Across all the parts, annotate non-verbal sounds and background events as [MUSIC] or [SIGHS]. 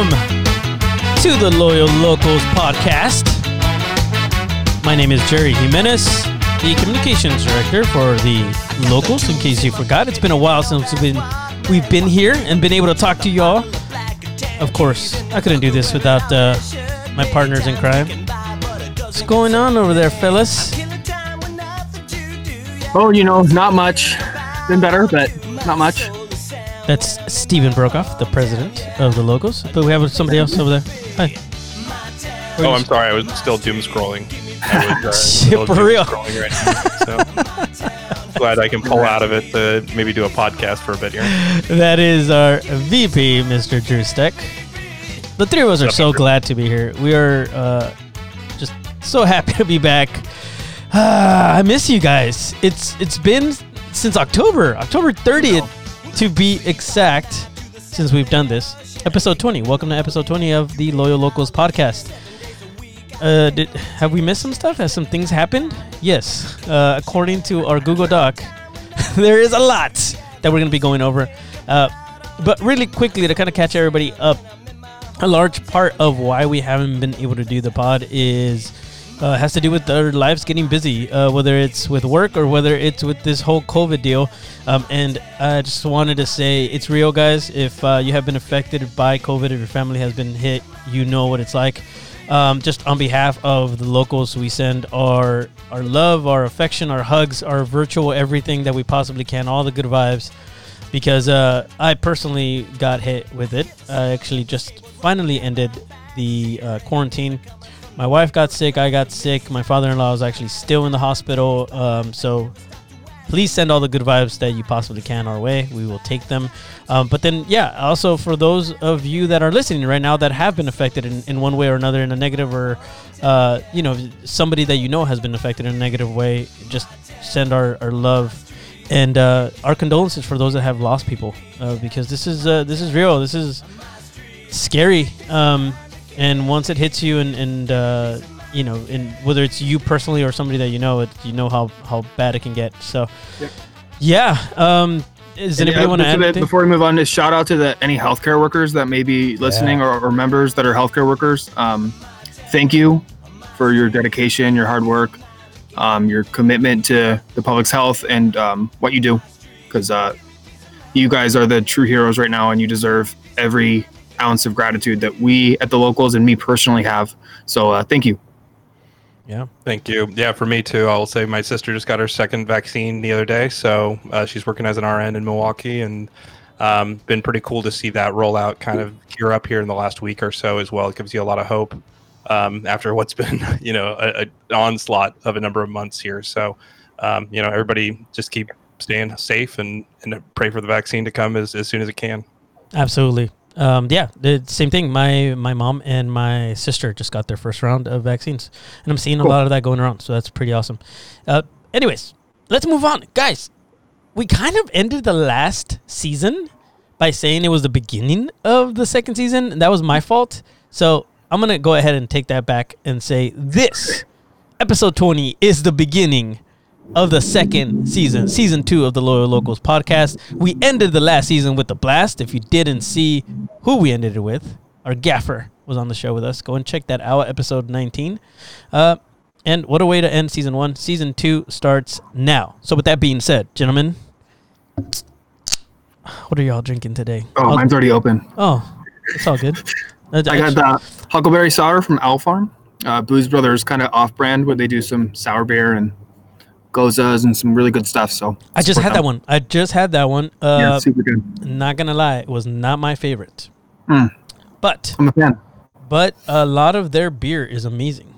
welcome to the Loyal Locals podcast. My name is Jerry Jimenez, the communications director for the Locals. In case you forgot, it's been a while since we've been we've been here and been able to talk to y'all. Of course, I couldn't do this without uh, my partners in crime. What's going on over there, fellas? Oh, you know, not much. Been better, but not much. That's Stephen Brokoff, the president of the Locals. But we have somebody else over there. Hi. Oh, I'm sorry. I was still doom scrolling. I was, uh, [LAUGHS] for real. scrolling right now, so. Glad I can pull out of it to maybe do a podcast for a bit here. That is our VP, Mr. Drew Steck. The three of us are so glad to be here. We are uh, just so happy to be back. Ah, [SIGHS] I miss you guys. It's it's been since October, October 30th to be exact, since we've done this. Episode 20. Welcome to episode 20 of the Loyal Locals podcast. Uh, did, have we missed some stuff? Has some things happened? Yes. Uh, according to our Google Doc, [LAUGHS] there is a lot that we're going to be going over. Uh, but really quickly to kind of catch everybody up, a large part of why we haven't been able to do the pod is uh, has to do with our lives getting busy, uh, whether it's with work or whether it's with this whole COVID deal. Um, and I just wanted to say it's real, guys. If uh, you have been affected by COVID, if your family has been hit, you know what it's like. Um, just on behalf of the locals, we send our our love, our affection, our hugs, our virtual everything that we possibly can, all the good vibes because uh, I personally got hit with it. I actually just finally ended the uh, quarantine. My wife got sick. I got sick. My father-in-law is actually still in the hospital. Um, so please send all the good vibes that you possibly can our way. We will take them. Um, but then, yeah, also for those of you that are listening right now that have been affected in, in one way or another, in a negative or, uh, you know, somebody that you know has been affected in a negative way, just send our, our love and uh, our condolences for those that have lost people uh, because this is uh, this is real. This is scary. Um, and once it hits you, and, and uh, you know, and whether it's you personally or somebody that you know, it, you know how, how bad it can get. So, Yep. yeah. Um, does anybody uh, want to add bit anything? Before we move on, just shout out to the any healthcare workers that may be listening or, or members that are healthcare workers. Um, thank you for your dedication, your hard work, um, your commitment to the public's health, and um, what you do. Because uh, you guys are the true heroes right now, and you deserve every ounce of gratitude that we at the locals and me personally have. So uh, thank you. Yeah. Thank you. Yeah, for me too. I'll say my sister just got her second vaccine the other day, so uh, she's working as an RN in Milwaukee, and um, been pretty cool to see that roll out, kind of gear up here in the last week or so as well. It gives you a lot of hope um, after what's [LAUGHS] been, you know, a, a an onslaught of a number of months here. So, um, you know, everybody just keep staying safe and and pray for the vaccine to come as, as soon as it can. Absolutely. Um, yeah, the same thing. My my mom and my sister just got their first round of vaccines, and I'm seeing a lot of that going around. So that's pretty awesome. Uh, anyways, let's move on, guys. We kind of ended the last season by saying it was the beginning of the second season, and that was my fault. So I'm gonna go ahead and take that back and say this episode 20 is the beginning of the second season, season two of the Loyal Locals podcast. We ended the last season with the blast. If you didn't see who we ended it with, our gaffer was on the show with us. Go and check that out, episode 19. Uh, and what a way to end season one. Season two starts now. So, with that being said, gentlemen, what are y'all drinking today? Oh, I'll- mine's already open. oh, it's all good. [LAUGHS] I got the Huckleberry Sour from Owl Farm. Uh, Booze Brothers kind of off brand where they do some sour beer and goses and some really good stuff. So I just support had that one. I just had that one. Yeah, Uh, it's super good. not gonna lie, it was not my favorite. Hmm. But I'm a fan. but a lot of their beer is amazing.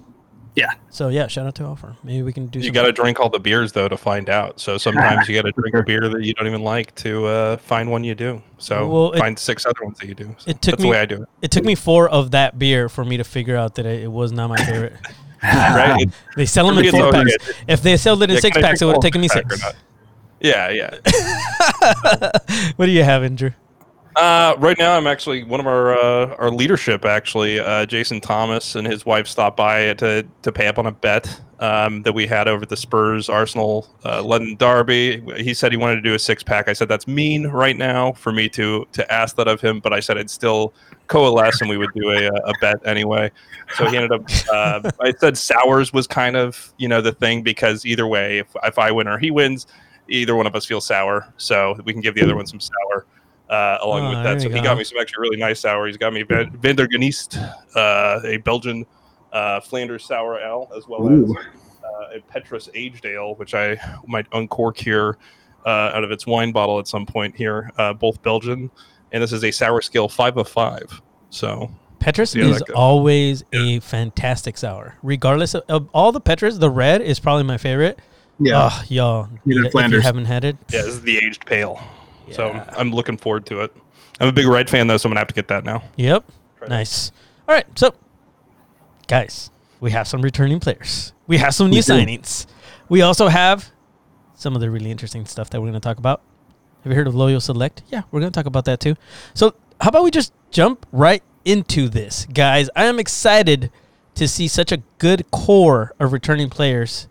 Yeah. So yeah, shout out to Offer. Maybe we can do. You got to drink all the beers though to find out. So [LAUGHS] sometimes you got to drink a beer that you don't even like to uh, find one you do. So Well, it- find six other ones that you do. So it took that's me- the way I do it. It took me four of that beer for me to figure out that it, it was not my [LAUGHS] favorite. [LAUGHS] Right? They sell them in four packs. good. If they sold it in Yeah, six packs, it would have taken me six. pack or not? Yeah, yeah. [LAUGHS] what do you have, Andrew? Uh, right now, I'm actually one of our uh, our leadership. Actually, uh, Jason Thomas and his wife stopped by to to pay up on a bet um, that we had over the Spurs Arsenal uh, London Derby. He said he wanted to do a six pack. I said that's mean right now for me to to ask that of him, but I said I'd still coalesce and we would do a, a bet anyway. So he ended up. Uh, I said sours was kind of you know the thing because either way, if if I win or he wins, either one of us feels sour. So we can give the other one some sour. Uh, along Oh, with that, so he go. got me some actually really nice sour. He's got me Van- Vanderghinste, uh, a Belgian uh, Flanders sour ale, as well as Ooh. uh, a Petrus aged ale, which I might uncork here uh, out of its wine bottle at some point here. Uh, both Belgian, and this is a sour scale five of five. So Petrus is that goes. always a fantastic sour. Regardless of, of all the Petrus, the red is probably my favorite. Yeah. Oh, y'all, Neither if you Flanders. haven't had it, yeah, this is the aged pale. So I'm looking forward to it. I'm a big red fan though, so I'm gonna have to get that now. Yep. Try that. Nice. All right. So, guys, we have some returning players. We have some new We signings. We also have some of the really interesting stuff that we're going to talk about. Have you heard of Loyal Select? Yeah, we're going to talk about that too. So, how about we just jump right into this, guys? I am excited to see such a good core of returning players.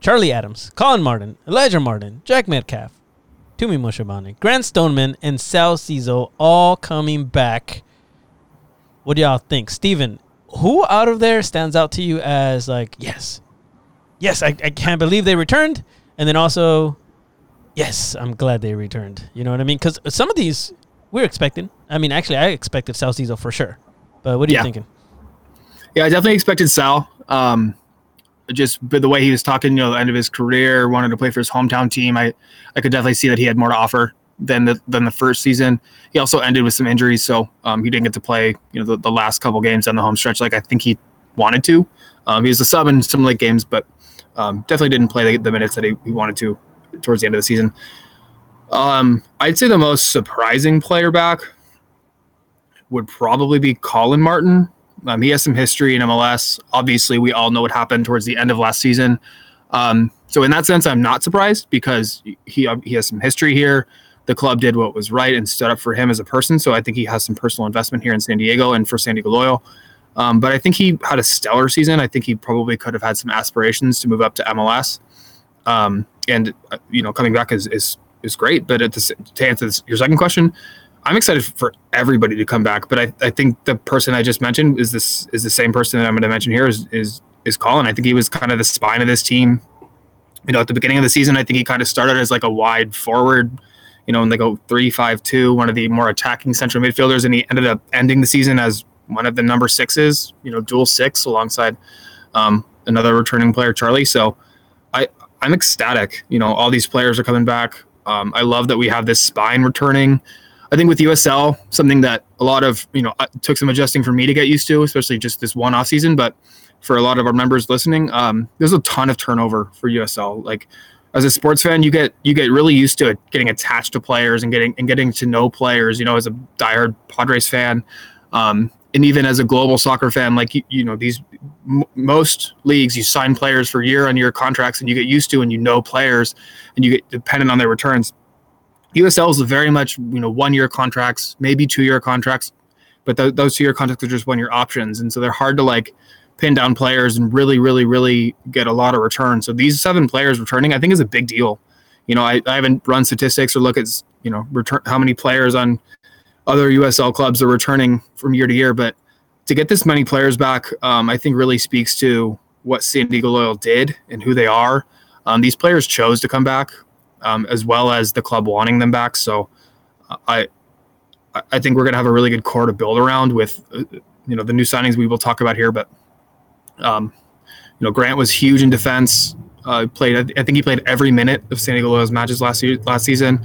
Charlie Adams, Collin Martin, Elijah Martin, Jack Metcalf, Tumi Moshobane, Grant Stoneman, and Sal Zizzo all coming back. What do y'all think? Steven, who out of there stands out to you as like, yes, yes, I, I can't believe they returned. And then also, yes, I'm glad they returned. You know what I mean? Because some of these we're expecting. I mean, actually, I expected Sal Zizzo for sure. But what are you thinking? Yeah, I definitely expected Sal. Um, just but the way he was talking, you know, the end of his career, wanted to play for his hometown team. I, I could definitely see that he had more to offer than the than the first season. He also ended with some injuries, so um, he didn't get to play, you know, the, the last couple games on the home stretch like I think he wanted to. Um, he was a sub in some late games, but um, definitely didn't play the, the minutes that he, he wanted to towards the end of the season. Um, I'd say the most surprising player back would probably be Collin Martin. Um, he has some history in MLS. Obviously, we all know what happened towards the end of last season. Um, so in that sense, I'm not surprised because he he has some history here. The club did what was right and stood up for him as a person. So I think he has some personal investment here in San Diego and for San Diego Loyal. Um, but I think he had a stellar season. I think he probably could have had some aspirations to move up to MLS. Um, and uh, you know, coming back is is is great. But at the, to answer this, your second question, I'm excited for everybody to come back, but I, I think the person I just mentioned is this is the same person that I'm going to mention here is is is Collin. I think he was kind of the spine of this team. You know, at the beginning of the season, I think he kind of started as like a wide forward. You know, and they go three five two, one of the more attacking central midfielders, and he ended up ending the season as one of the number sixes. You know, dual six alongside um, another returning player, Charlie. So, I'm ecstatic. You know, all these players are coming back. Um, I love that we have this spine returning. I think with USL, something that a lot of you know uh, took some adjusting for me to get used to, especially just this one off season. But for a lot of our members listening, um, there's a ton of turnover for USL. Like as a sports fan, you get you get really used to it, getting attached to players and getting and getting to know players. You know, as a diehard Padres fan, um, and even as a global soccer fan, like you, you know these m- most leagues, you sign players for year on year contracts, and you get used to and you know players, and you get dependent on their returns. USL is very much you know one year contracts, maybe two year contracts, but th- those two year contracts are just one year options, and so they're hard to like pin down players and really, really, really get a lot of return. So these seven players returning, I think, is a big deal. You know, I, I haven't run statistics or look at you know return how many players on other USL clubs are returning from year to year, but to get this many players back, um, I think really speaks to what San Diego Loyal did and who they are. Um, these players chose to come back um, as well as the club wanting them back. So uh, I I- think we're going to have a really good core to build around with uh, you know the new signings we will talk about here. But um, you know Grant was huge in defense. Uh, played I think he played every minute of San Diego Loyal's matches last year last season.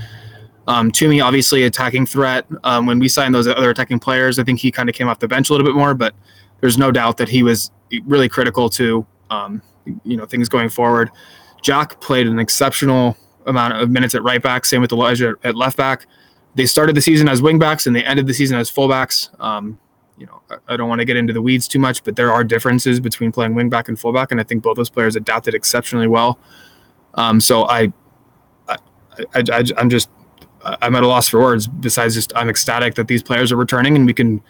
Um, Tumi obviously attacking threat. Um, when we signed those other attacking players, I think he kind of came off the bench a little bit more. But there's no doubt that he was really critical to um, you know things going forward. Jack played an exceptional amount of minutes at right back. Same with Elijah at left back. They started the season as wing backs and they ended the season as fullbacks. Um, you know, I- I don't want to get into the weeds too much, but there are differences between playing wing back and fullback, and I think both those players adapted exceptionally well. Um, so I, I, I, I, I'm just, I'm at a loss for words. Besides, just I'm ecstatic that these players are returning, and we can,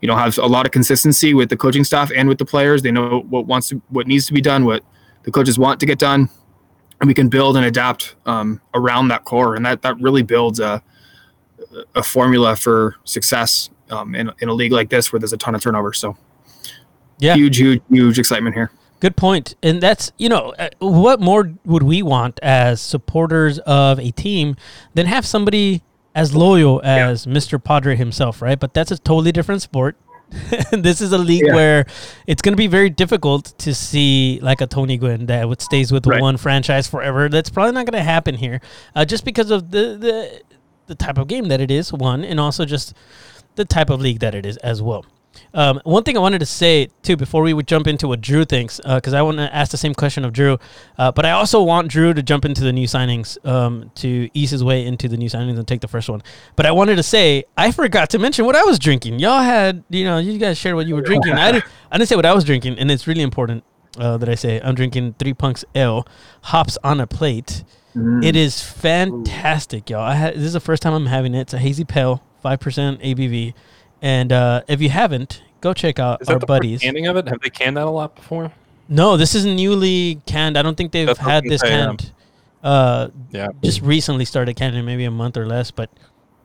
you know, have a lot of consistency with the coaching staff and with the players. They know what wants to, what needs to be done, what the coaches want to get done, and we can build and adapt um, around that core, and that that really builds a a formula for success um, in, in a league like this where there's a ton of turnover. So, Yeah. huge, huge, huge excitement here. Good point. And that's, you know, uh, what more would we want as supporters of a team than have somebody as loyal as Mr. Padre himself, right? But that's a totally different sport. [LAUGHS] this is a league Yeah. where it's going to be very difficult to see like a Tony Gwynn that would stays with Right. one franchise forever. That's probably not going to happen here, uh, just because of the, the the type of game that it is, one, and also just the type of league that it is as well. Um, one thing I wanted to say too before we would jump into what Drew thinks, because I want to ask the same question of Drew, uh, but I also want Drew to jump into the new signings um, to ease his way into the new signings and take the first one. But I wanted to say I forgot to mention what I was drinking. Y'all had, you know, you guys shared what you were drinking. I didn't, I didn't say what I was drinking, and it's really important uh, that I say I'm drinking Three Punks Ale, hops on a plate. It is fantastic, y'all. I had, this is the first time I'm having it. It's a hazy pale, five percent ABV, and uh, if you haven't, go check out Is our the buddies. canning of it? Have they canned that a lot before? No, this is newly canned. I don't think they've That's what had this gonna say, yeah. canned. Uh, Yeah. just recently started canning, maybe a month or less. But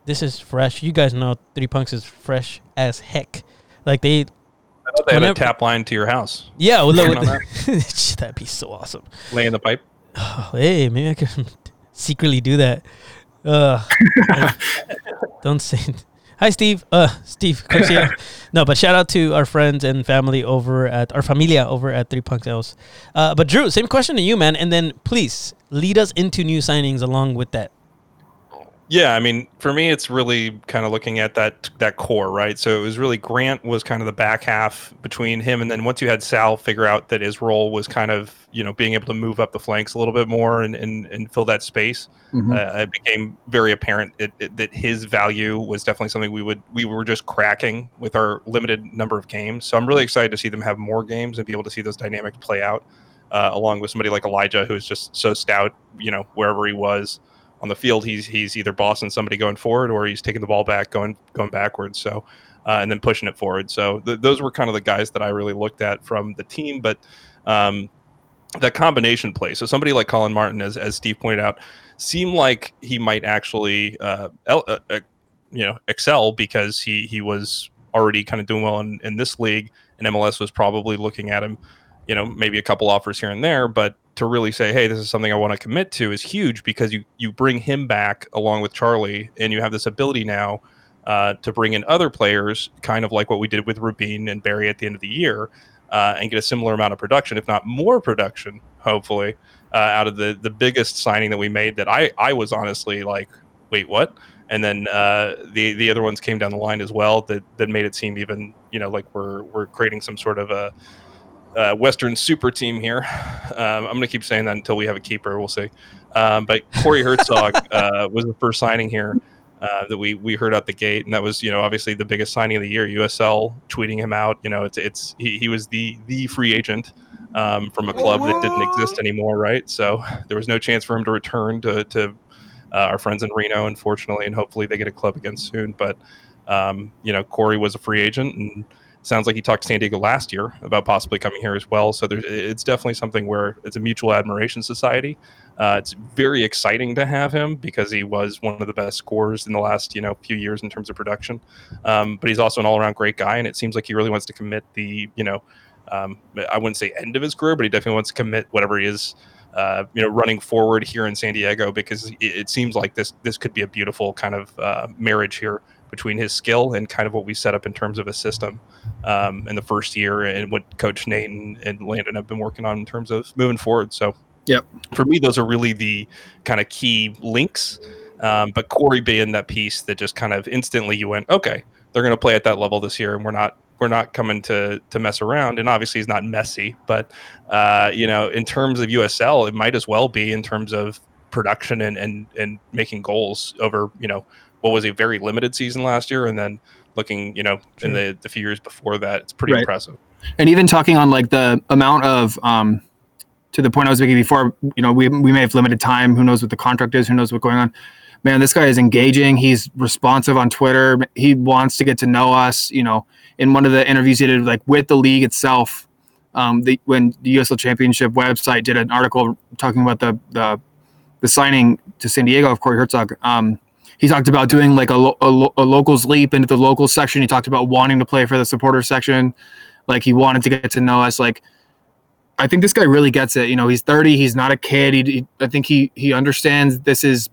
this is fresh. You guys know Three Punks is fresh as heck. Like they, I thought they had a Whenever- tap line to your house. yeah, well, look, Working on that'd be so awesome. Lay in the pipe. Oh, hey, maybe I can [LAUGHS] secretly do that. Uh, [LAUGHS] don't say. Hi, Steve. Uh, Steve. Garcia. [LAUGHS] no, but shout out to our friends and family over at our familia over at Three Punks Ales. Uh, but Drew, same question to you, man. And then please lead us into new signings along with that. Yeah, I mean, for me, it's really kind of looking at that that core, right? So it was really Grant was kind of the back half between him, and then once you had Sal figure out that his role was kind of you know being able to move up the flanks a little bit more and and, and fill that space, Mhm. uh, it became very apparent it, it, that his value was definitely something we would we were just cracking with our limited number of games. So I'm really excited to see them have more games and be able to see those dynamics play out, uh, along with somebody like Elijah, who is just so stout, you know, wherever he was on the field, he's he's either bossing somebody going forward or he's taking the ball back, going going backwards. So, uh, and then pushing it forward. So th- those were kind of the guys that I really looked at from the team. But um, that combination play. So somebody like Collin Martin, as as Steve pointed out, seemed like he might actually uh, el- uh, uh, you know excel because he he was already kind of doing well in, in this league, and MLS was probably looking at him. You know, maybe a couple offers here and there, but to really say, hey, this is something I want to commit to is huge because you you bring him back along with Charlie, and you have this ability now uh, to bring in other players, kind of like what we did with Rubin and Barry at the end of the year, uh, and get a similar amount of production, if not more production, hopefully, uh, out of the the biggest signing that we made. That I I was honestly like, wait, what? And then uh, the the other ones came down the line as well that that made it seem even you know like we're we're creating some sort of a uh, Western super team here. Um, I'm going to keep saying that until we have a keeper. We'll see. Um, but Corey Hertzog [LAUGHS] uh, was the first signing here uh, that we we heard out the gate, and that was you know obviously the biggest signing of the year. USL tweeting him out. You know, it's it's he, he was the the free agent um, from a club that didn't exist anymore, right? So there was no chance for him to return to to uh, our friends in Reno, unfortunately, and hopefully they get a club again soon. But um, you know, Corey was a free agent and sounds like he talked to San Diego last year about possibly coming here as well. So it's definitely something where it's a mutual admiration society. Uh, it's very exciting to have him because he was one of the best scorers in the last you know few years in terms of production. Um, but he's also an all-around great guy, and it seems like he really wants to commit the you know um, I wouldn't say end of his career, but he definitely wants to commit whatever he is. Uh, you know, running forward here in San Diego because it, it seems like this this could be a beautiful kind of uh, marriage here between his skill and kind of what we set up in terms of a system um, in the first year and what Coach Nate and, and Landon have been working on in terms of moving forward. So, Yep. for me, those are really the kind of key links. Um, but Corey being that piece that just kind of instantly you went, okay, they're going to play at that level this year, and we're not we're not coming to to mess around. And obviously, he's not messy, but uh, you know, in terms of USL, it might as well be in terms of production and and and making goals over you know what was a very limited season last year, and then looking you know in the the few years before that, it's pretty Right. impressive. and even talking on like the amount of um to the point I was making before, you know, we we may have limited time. Who knows what the contract is? Who knows what's going on? Man, this guy is engaging. He's responsive on Twitter. He wants to get to know us. You know, in one of the interviews he did, like with the league itself, um, the when the USL Championship website did an article talking about the the the signing to San Diego of Corey Hertzog. Um, he talked about doing like a, lo- a, lo- a locals leap into the local section. He talked about wanting to play for the supporter section. Like he wanted to get to know us. Like I think this guy really gets it. You know, he's 30. He's not a kid. He, he I think he he understands this is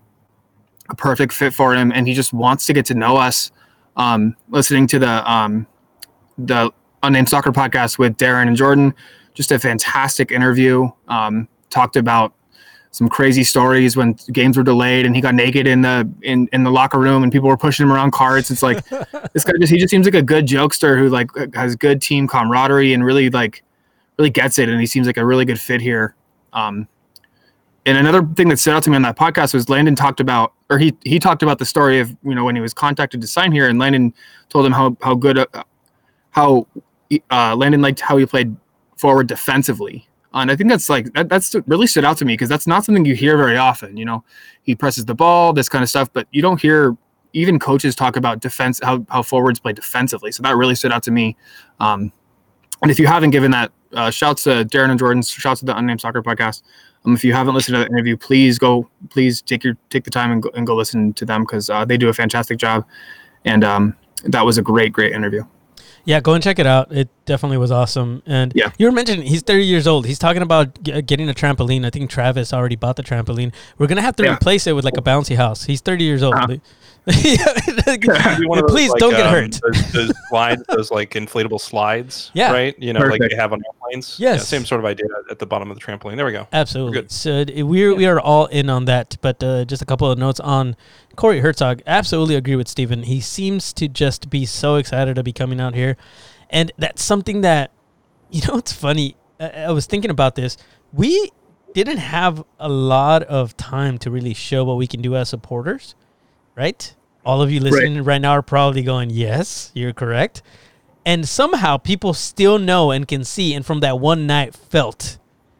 a perfect fit for him, and he just wants to get to know us. Um, listening to the um, the unnamed soccer podcast with Darren and Jordan, just a fantastic interview. Um, talked about some crazy stories when games were delayed and he got naked in the in, in the locker room and people were pushing him around carts. It's like [LAUGHS] this guy just he just seems like a good jokester who like has good team camaraderie and really like really gets it and he seems like a really good fit here. Um, and another thing that stood out to me on that podcast was Landon talked about or he he talked about the story of you know when he was contacted to sign here and Landon told him how how good uh, how uh, Landon liked how he played forward defensively and I think that's like that, that's really stood out to me because that's not something you hear very often. You know, he presses the ball, this kind of stuff, but you don't hear even coaches talk about defense, how how forwards play defensively. So that really stood out to me. Um, and if you haven't given that, uh, shouts to Darren and Jordan, shouts to the Unnamed Soccer Podcast. Um, if you haven't listened to that interview, please go, please take your take the time and go, and go listen to them because uh, they do a fantastic job. And um, that was a great, great interview. Yeah, go and check it out. It definitely was awesome. And Yeah. you were mentioning he's 30 years old. He's talking about g- getting a trampoline. I think Travis already bought the trampoline. We're gonna have to Yeah. replace it with like a bouncy house. He's 30 years old. Uh-huh. [LAUGHS] Maybe those, Please like, don't get um, hurt. Those, those [LAUGHS] slides, those like inflatable slides. Yeah. Right. You know, like Perfect. they have on airplanes. Yes. Yeah, same sort of idea at the bottom of the trampoline. There we go. Absolutely. good. So we're we are all in on that. But uh, just a couple of notes on Corey Hertzog. Absolutely agree with Steven. He seems to just be so excited to be coming out here, and that's something that you know. It's funny. I, I was thinking about this. We didn't have a lot of time to really show what we can do as supporters, right? All of you listening right now are probably going, "Yes, you're correct." And somehow people still know and can see, and from that one night felt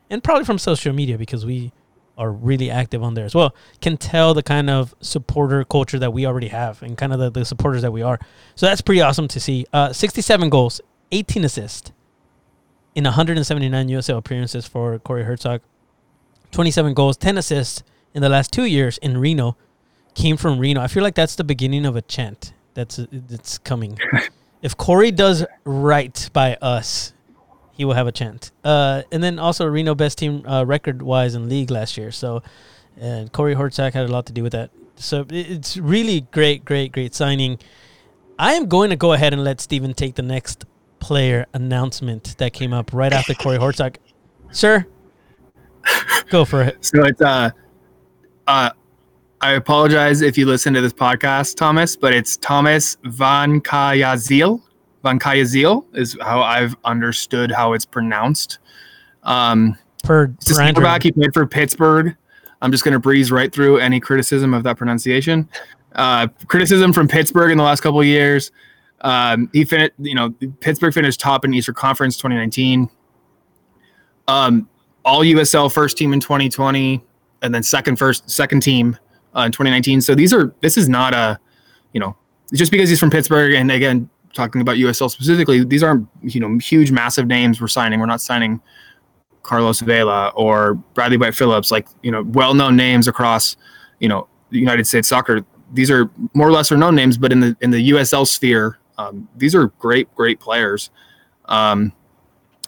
and probably from social media because we are really active on there as well, can tell the kind of supporter culture that we already have and kind of the, the supporters that we are. So that's pretty awesome to see. Uh, 67 goals, 18 assists in 179 USL appearances for Corey Hertzog. 27 goals, 10 assists in the last two years in Reno. Came from Reno. I feel like that's the beginning of a chant that's that's coming. if Corey does right by us, he will have a chant. Uh, and then also Reno best team uh, record wise in league last year. So, and Corey Hertzog had a lot to do with that. So it's really great, great, great signing. I am going to go ahead and let Steven take the next player announcement that came up right after Corey Hertzog. Sir, go for it. So it's uh uh I apologize if you listen to this podcast, Thomas, but it's Thomas Vancaeyezeele. Van Kayazil is how I've understood how it's pronounced. Um Per, it's per Andrew. quarterback. He played for Pittsburgh. I'm just going to breeze right through any criticism of that pronunciation. Uh, criticism from Pittsburgh in the last couple of years. Um, he finished, you know, Pittsburgh finished top in Eastern Conference 2019. Um, all USL first team in 2020, and then second first second team uh, in 2019. So these are this is not a, you know, just because he's from Pittsburgh, and again talking about USL specifically, these aren't you know huge massive names we're signing. We're not signing Carlos Vela or Bradley Wright-Phillips, like you know, well-known names across you know the United States soccer. These are more or less known names, but in the in the USL sphere, um, these are great, great players. Um,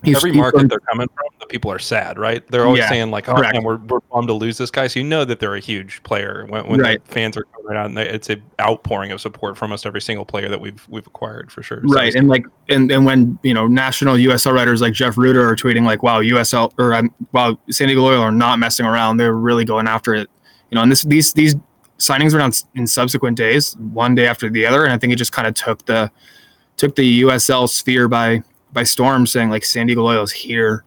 he's- Every market they're coming from, the people are sad, right? They're always Yeah, saying like, "Oh correct. man, we're, we're bummed to lose this guy." So you know that they're a huge player when, when Right. the fans are coming out, and they, it's an outpouring of support from almost every single player that we've we've acquired for sure. So right and like and, and when you know national usl writers like jeff rueter are tweeting like wow usl or um, wow san diego loyal are not messing around they're really going after it you know and this these these signings were done in subsequent days one day after the other and i think it just kind of took the took the usl sphere by by storm saying like san diego loyal is here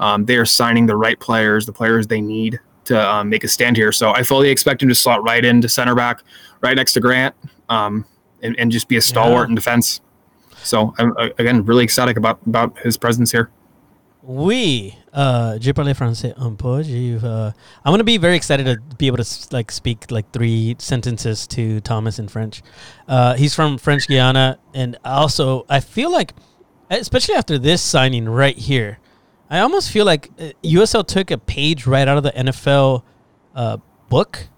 um, they are signing the right players the players they need to um, make a stand here so i fully expect him to slot right into center back right next to grant um, and, and just be a stalwart Yeah. in defense so I'm uh, again really excited about about his presence here. Oui, uh, je parle français un peu. Uh, I'm gonna be very excited to be able to like speak like three sentences to Thomas in French. Uh, he's from French Guiana, and also I feel like, especially after this signing right here, I almost feel like uh, USL took a page right out of the NFL uh, book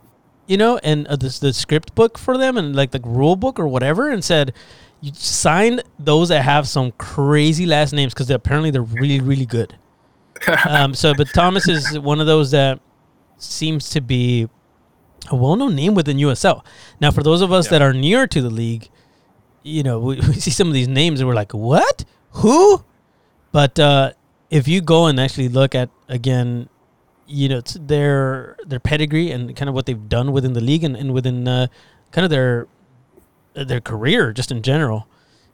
you know, and uh, the, the script book for them and like the rule book or whatever, and said, you sign those that have some crazy last names because apparently they're really, really good. [LAUGHS] um, so, but Thomas is one of those that seems to be a well-known name within USL. Now, for those of us Yeah. that are near to the league, you know, we, [LAUGHS] we see some of these names and we're like, "What? Who?" But uh, if you go and actually look at again, you know, it's their their pedigree and kind of what they've done within the league and, and within uh, kind of their their career just in general,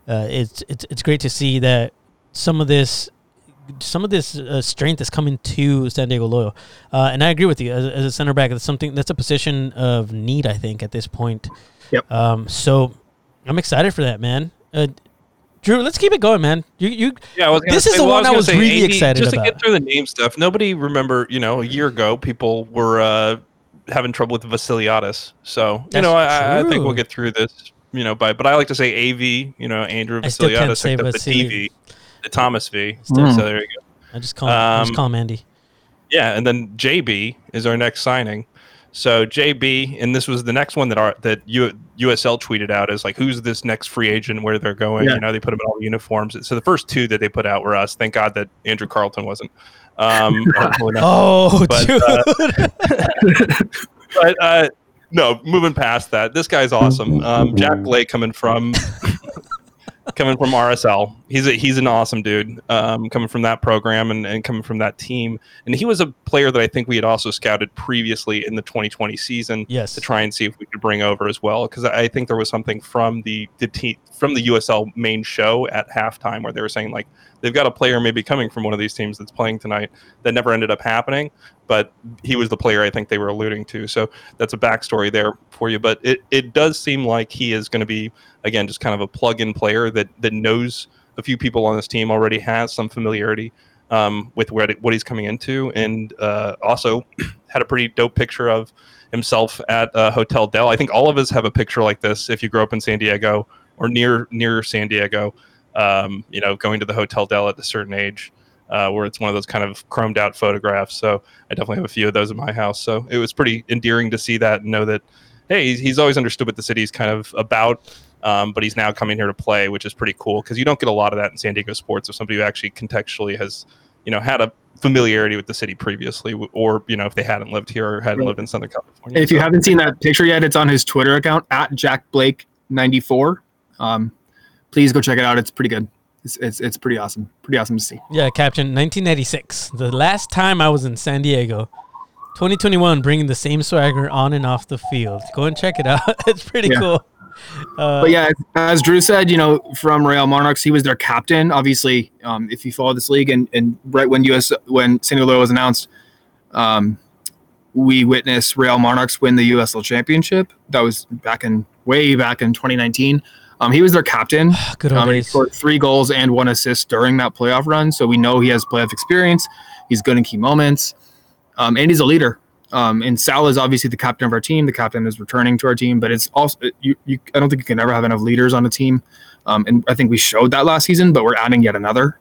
uh, it's it's it's great to see that some of this some of this uh, strength is coming to San Diego Loyal, uh, and I agree with you. As, as a center back, that's something that's a position of need, I think, at this point. Yep. Um, so I'm excited for that, man. Drew, let's keep it going, man. You you Yeah, I was gonna This is the well, one I gonna was really AV excited Just to get through the name stuff, nobody remember. You know, a year ago, people were uh, having trouble with Vasiliadis. So you That's know, I, I think we'll get through this. You know, by but I like to say AV. You know, Andrew I still can't Vasiliadis say the TV, the Thomas V. Still- So there you go. I just call him, I just Um, call him Andy. Yeah, and then JB is our next signing. So JB, and this was the next one that our that U, USL tweeted out is like, who's this next free agent? Where they're going? Yeah. You know, they put them in all the uniforms. So the first two that they put out were us. Thank God that Andrew Carleton wasn't. Um. [LAUGHS] Oh, but, dude. uh, [LAUGHS] but uh, no, moving past that, this guy's awesome. Um, Jack Blake coming from [LAUGHS] coming from RSL. He's a, he's an awesome dude. Um, coming from that program and, and coming from that team, and he was a player that I think we had also scouted previously in the 2020 season yes. to try and see if we could bring over as well because I think there was something from the the team from the USL main show at halftime where they were saying like they've got a player maybe coming from one of these teams that's playing tonight that never ended up happening, but he was the player I think they were alluding to. So that's a backstory there for you. But it, it does seem like he is going to be again just kind of a plug-in player that that knows a few people on this team already has some familiarity um, with where what he's coming into, and uh, also [CLEARS THROAT] had a pretty dope picture of himself at uh, Hotel Del. I think all of us have a picture like this if you grew up in San Diego or near near San Diego. Um, you know, going to the Hotel Del at a certain age, uh, where it's one of those kind of chromed out photographs. So I definitely have a few of those in my house. So it was pretty endearing to see that and know that, hey, he's, he's always understood what the city's kind of about. Um, but he's now coming here to play, which is pretty cool because you don't get a lot of that in San Diego sports of somebody who actually contextually has, you know, had a familiarity with the city previously, or you know, if they hadn't lived here or hadn't Right. lived in Southern California. If you haven't seen that picture yet, it's on his Twitter account at Jack Blake ninety four. Um, please go check it out. It's pretty good. It's, it's it's pretty awesome. Pretty awesome to see. Yeah, caption 1996. The last time I was in San Diego. 2021, bringing the same swagger on and off the field. Go and check it out. [LAUGHS] it's pretty Yeah. cool. Uh, But yeah, as Drew said, you know, from Real Monarchs, he was their captain. Obviously, um, if you follow this league, and, and right when US when San Diego was announced, um, we witnessed Real Monarchs win the USL Championship. That was back in way back in 2019. Um, he was their captain. good old Um, he scored three goals and one assist during that playoff run. So we know he has playoff experience. He's good in key moments, um, and he's a leader. Um, and Sal is obviously the captain of our team. The captain is returning to our team, but it's also you. you I don't think you can ever have enough leaders on a team, um, and I think we showed that last season. But we're adding yet another.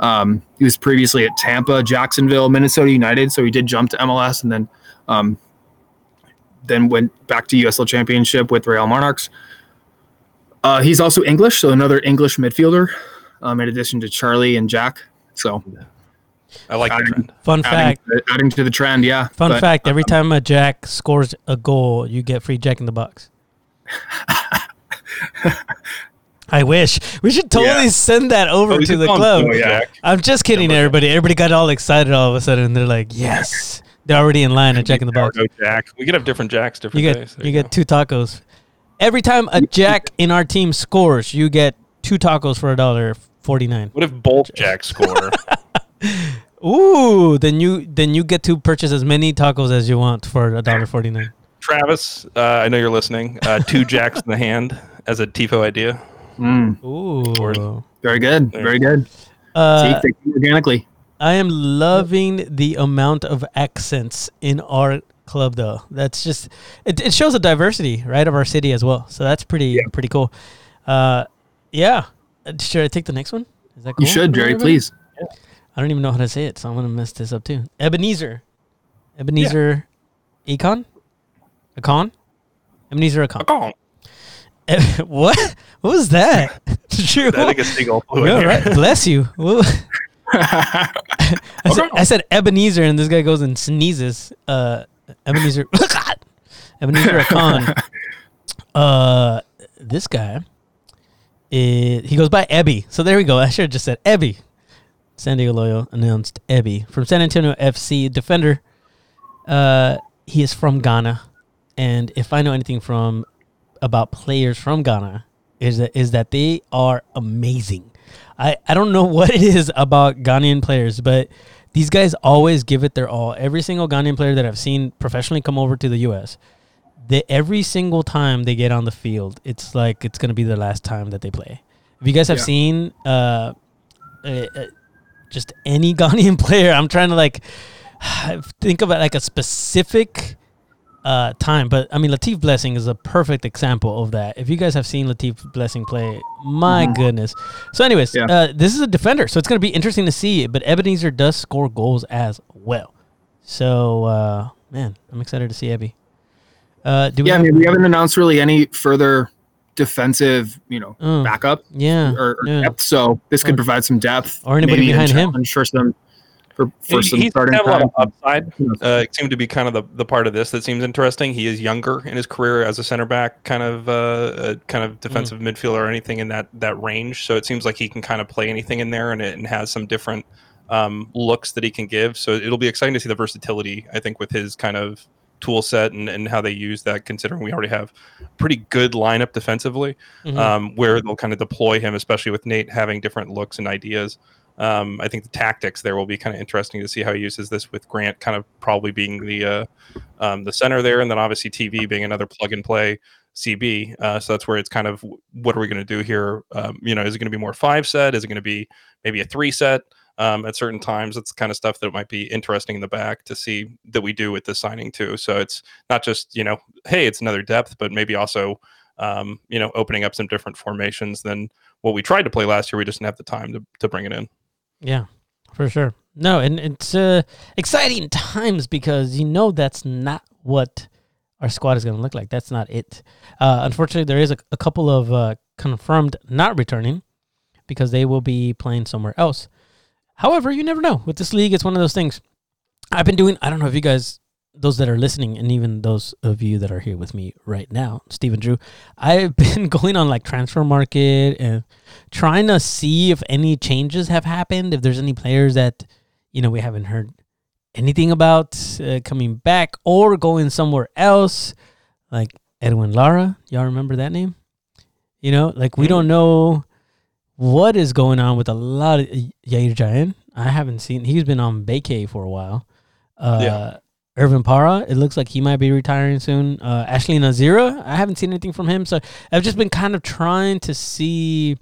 Um, he was previously at Tampa, Jacksonville, Minnesota United, so he did jump to MLS, and then um, then went back to USL Championship with Real Monarchs. Uh, he's also English, so another English midfielder, um, in addition to Charlie and Jack. So I like the adding- trend. Fun adding, fact. adding to the trend, yeah. Fun But, fact. Every time a Jack scores a goal, you get free Jack in the Box. [LAUGHS] I wish we should totally Yeah. send that over Oh, to the club. Jack. I'm just kidding, Yeah, everybody. Everybody got all excited all of a sudden. They're like, "Yes, they're already in line at Jack in the Box." No Jack. We could have different Jacks, different. You different get days. There you get two tacos. Every time a Jack in our team scores, you get two tacos for a dollar forty nine. What if both [LAUGHS] Jacks score? Ooh, then you then you get to purchase as many tacos as you want for a dollar forty nine. Travis, uh, I know you're listening. Uh, two [LAUGHS] Jacks in the hand as a tifo idea. mm, Ooh. very good, very good. Uh, See, organically. I am loving the amount of accents in our club, though. That's just it. It shows the diversity, right, of our city as well. So that's pretty pretty cool. Uh, yeah. Uh, Should I take the next one? Is that cool? You should, Jerry, everybody? please. I don't even know how to say it, so I'm gonna mess this up too. Ebenezer, Ebenezer, Econ. Ackon? Ebenezer Ackon. Akon. [LAUGHS] what? What was that? [LAUGHS] Drew, I think a seagull flew in Yeah, right. Bless you. [LAUGHS] What- I, said, I said Ebenezer, and this guy goes and sneezes. Uh, Ebenezer, [LAUGHS] Ebenezer Ackon. [LAUGHS] Uh, this guy, is, he goes by Ebby. So there we go. I should have just said Ebby. San Diego Loyal announced Ebby from San Antonio FC defender. Uh, he is from Ghana, and if I know anything from about players from Ghana, is that is that they are amazing. I, I don't know [LAUGHS] what it is about Ghanaian players, but these guys always give it their all. Every single Ghanaian player that I've seen professionally come over to the U.S., they, every single time they get on the field, it's like it's going to be the last time that they play. If you guys have Yeah. seen uh, uh, uh, just any [LAUGHS] Ghanaian player, I'm trying to like [SIGHS] think about like a specific uh, time. But I mean, Latif Blessing is a perfect example of that. If you guys have seen Latif Blessing play, my Mhm. goodness. So, anyways, Yeah. uh, this is a defender, so it's going to be interesting to see. But Ebenezer does score goals as well. So, uh, man, I'm excited to see Ebby. Uh, do we yeah, I mean, we haven't announced really any further defensive, you know, Mm. backup yeah, or, or yeah. depth. So this could Or- provide some depth, or anybody behind him. for some for, for He, some he seems to starting have a lot of upside. Uh, it seemed to be kind of the, the part of this that seems interesting. He is younger in his career as a center back, kind of uh, kind of defensive midfielder or anything in that that range. So it seems like he can kind of play anything in there, and it and has some different um, looks that he can give. So it'll be exciting to see the versatility. I think with his kind of tool set and, and how they use that, considering we already have pretty good lineup defensively Mhm. um, where they'll kind of deploy him, especially with Nate having different looks and ideas. Um, I think the tactics there will be kind of interesting to see how he uses this with Grant kind of probably being the uh, um, the center there, and then obviously TV being another plug and play CB. Uh, so that's where it's kind of what are we going to do here? Um, you know, is it going to be more five set? Is it going to be maybe a three set? Um, at certain times, it's the kind of stuff that might be interesting in the back to see that we do with this signing too. So it's not just you know, hey, it's another depth, but maybe also um, you know, opening up some different formations than what we tried to play last year. We just didn't have the time to, to bring it in. Yeah, for sure. No, and it's uh, exciting times because you know that's not what our squad is going to look like. That's not it. Uh, unfortunately, there is a, a couple of uh, confirmed not returning because they will be playing somewhere else. However, you never know. With this league, it's one of those things. I've been doing, I don't know if you guys, those that are listening, and even those of you that are here with me right now, Stephen Drew, I've [LAUGHS] been going on like transfer market and trying to see if any changes have happened, if there's any players that, you know, we haven't heard anything about uh, coming back or going somewhere else, like Edwin Lara. Y'all remember that name? You know, like we Mhm. don't know what is going on with a lot of Yair Jayan. I haven't seen. He's been on vacay for a while. Uh, Yeah. Irvin Parra. It looks like he might be retiring soon. Uh, Ashley Nazira. I haven't seen anything from him, so I've just been kind of trying to see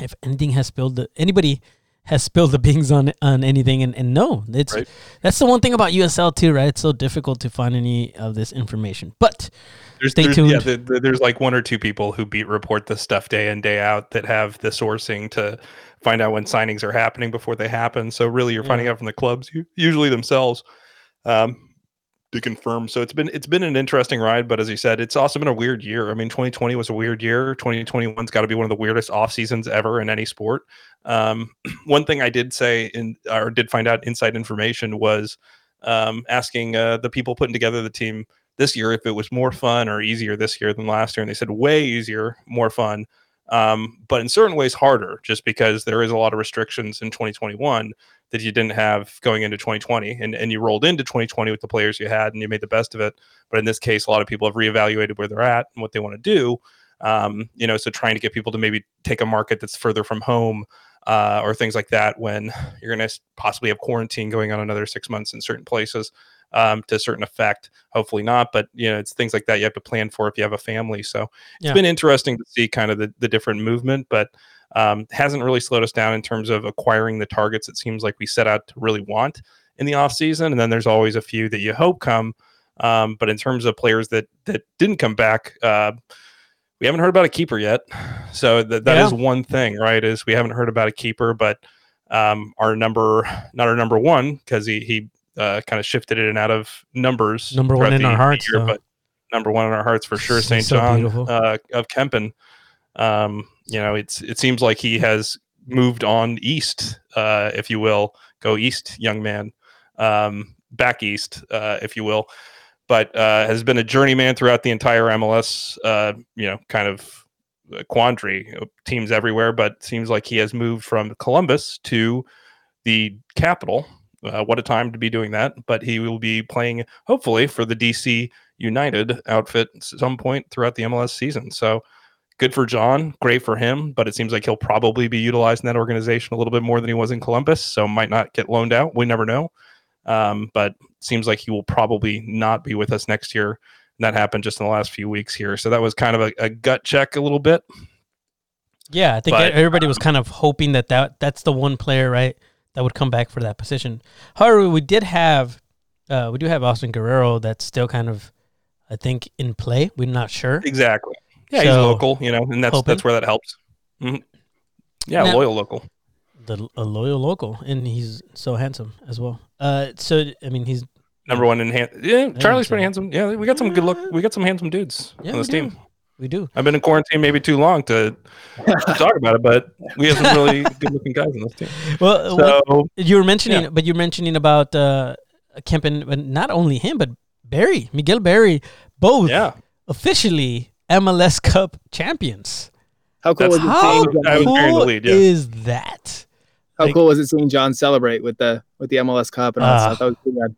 if anything has spilled. The, anybody has spilled the [LAUGHS] beans on on anything, and, and no, it's Right. that's the one thing about USL too, right? It's so difficult to find any of this information, but There's, Stay there's, tuned. Yeah, there- there- there's like one or two people who beat report this stuff day in day out that have the sourcing to find out when signings are happening before they happen. So really, you're finding out from the clubs, usually themselves, um, to confirm. So it's been it's been an interesting ride, but as you said, it's also been a weird year. I mean, 2020 was a weird year. 2021's got to be one of the weirdest off seasons ever in any sport. Um, [CLEARS THROAT] one thing I did say in or did find out inside information was um, asking uh, the people putting together the team this year if it was more fun or easier this year than last year and they said way easier more fun um, but in certain ways harder just because there is a lot of restrictions in 2021 that you didn't have going into 2020 and, and you rolled into 2020 with the players you had and you made the best of it. But in this case a lot of people have reevaluated where they're at and what they want to do um, you know so trying to get people to maybe take a market that's further from home uh, or things like that when you're going to possibly have quarantine going on another six months in certain places um, to a certain effect. Hopefully not, but you know, it's things like that you have to plan for if you have a family. So it's Yeah. been interesting to see kind of the, the different movement, but um, hasn't really slowed us down in terms of acquiring the targets it seems like we set out to really want in the off season. And then there's always a few that you hope come. Um, but in terms of players that that didn't come back, uh, we haven't heard about a keeper yet. So that that is Yeah. one thing, right? Is we haven't heard about a keeper, but um, our number, not our number one, because he he uh, kind of shifted in and out of numbers. Number one in the- our hearts, year, but number one in our hearts for sure. St. So John uh, of Kempin. Um, you know, it's it seems like he has moved on east, uh, if you will, go east, young man, um, back east, uh, if you will, but uh, has been a journeyman throughout the entire MLS. Uh, you know, kind of quandary teams everywhere, but seems like he has moved from Columbus to the capital. Uh, what a time to be doing that! But he will be playing, hopefully, for the DC United outfit at some point throughout the MLS season. So good for John, great for him. But it seems like he'll probably be utilized in that organization a little bit more than he was in Columbus. So might not get loaned out. We never know. Um, but seems like he will probably not be with us next year. And that happened just in the last few weeks here. So that was kind of a, a gut check a little bit. Yeah, I think But- everybody was kind of hoping that, that that's the one player, right, that would come back for that position. However, we did have, uh, we do have Austin Guerrero that's still kind of, I think, in play. We're not sure. Exactly. Yeah, he's local, you know, and that's hoping. that's where that helps. Mhm. Yeah, Now- loyal local. The a loyal local, and he's so handsome as well. Uh, so I mean, he's Number one in hand. Yeah, Charlie's so- pretty handsome. Yeah, we got some good look. We got some handsome dudes Yeah, on this team. We do. I've been in quarantine maybe too long to [LAUGHS] talk about it, but we have some really [LAUGHS] good looking guys on this team. Well, what- So you were mentioning, yeah. but you were mentioning about uh, Kempin, but not only him, but Berry, Miguel Berry, both yeah, officially MLS Cup champions. How cool That's was it How seeing I John, the cool lead, yeah. is that? how like- cool was it seeing John celebrate with the with the MLS Cup and all that Ah. stuff? That was pretty rad.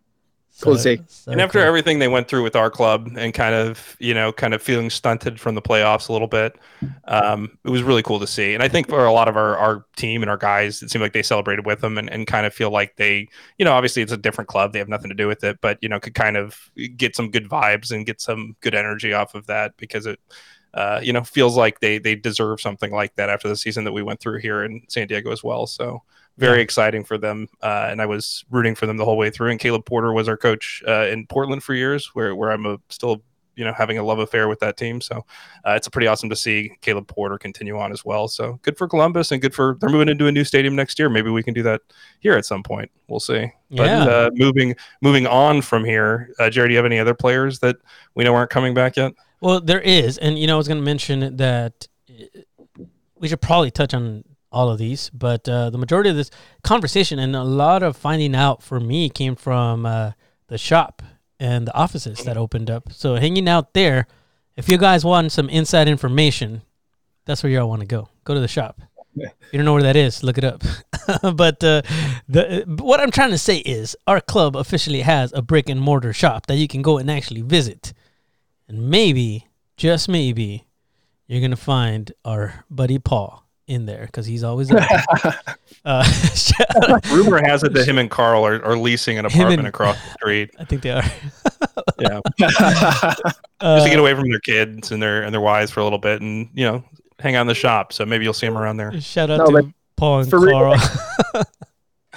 Cool to see. so and after cool. everything they went through with our club and kind of you know kind of feeling stunted from the playoffs a little bit, um, it was really cool to see. And I think for a lot of our our team and our guys, it seemed like they celebrated with them and, and kind of feel like they you know obviously it's a different club, they have nothing to do with it, but you know could kind of get some good vibes and get some good energy off of that because it. Uh, you know, feels like they they deserve something like that after the season that we went through here in San Diego as well. So very Yeah. exciting for them. Uh, and I was rooting for them the whole way through. And Caleb Porter was our coach uh, in Portland for years, where where I'm a, still you know having a love affair with that team. So uh, it's pretty awesome to see Caleb Porter continue on as well. So good for Columbus and good for they're moving into a new stadium next year. Maybe we can do that here at some point. We'll see. But Yeah. uh, moving moving on from here, uh, Jared, do you have any other players that we know aren't coming back yet? Well, there is, and you know, I was going to mention that uh, we should probably touch on all of these, but uh, the majority of this conversation and a lot of finding out for me came from uh, the shop and the offices that opened up. So hanging out there, if you guys want some inside information, that's where y'all want to go. Go to the shop. Yeah. You don't know where that is, look it up. [LAUGHS] but uh, the what I'm trying to say is, our club officially has a brick and mortar shop that you can go and actually visit and maybe, just maybe, you're gonna find our buddy Paul in there because he's always in there. [LAUGHS] uh, [LAUGHS] [LAUGHS] Rumor has it that him and Carl are, are leasing an apartment and- across the street. I think they are. Yeah. Uh, just to get away from their kids and their and their wives for a little bit, and you know, hang out in the shop. So maybe you'll see him around there. shout out No, to Paul and for real, Carl.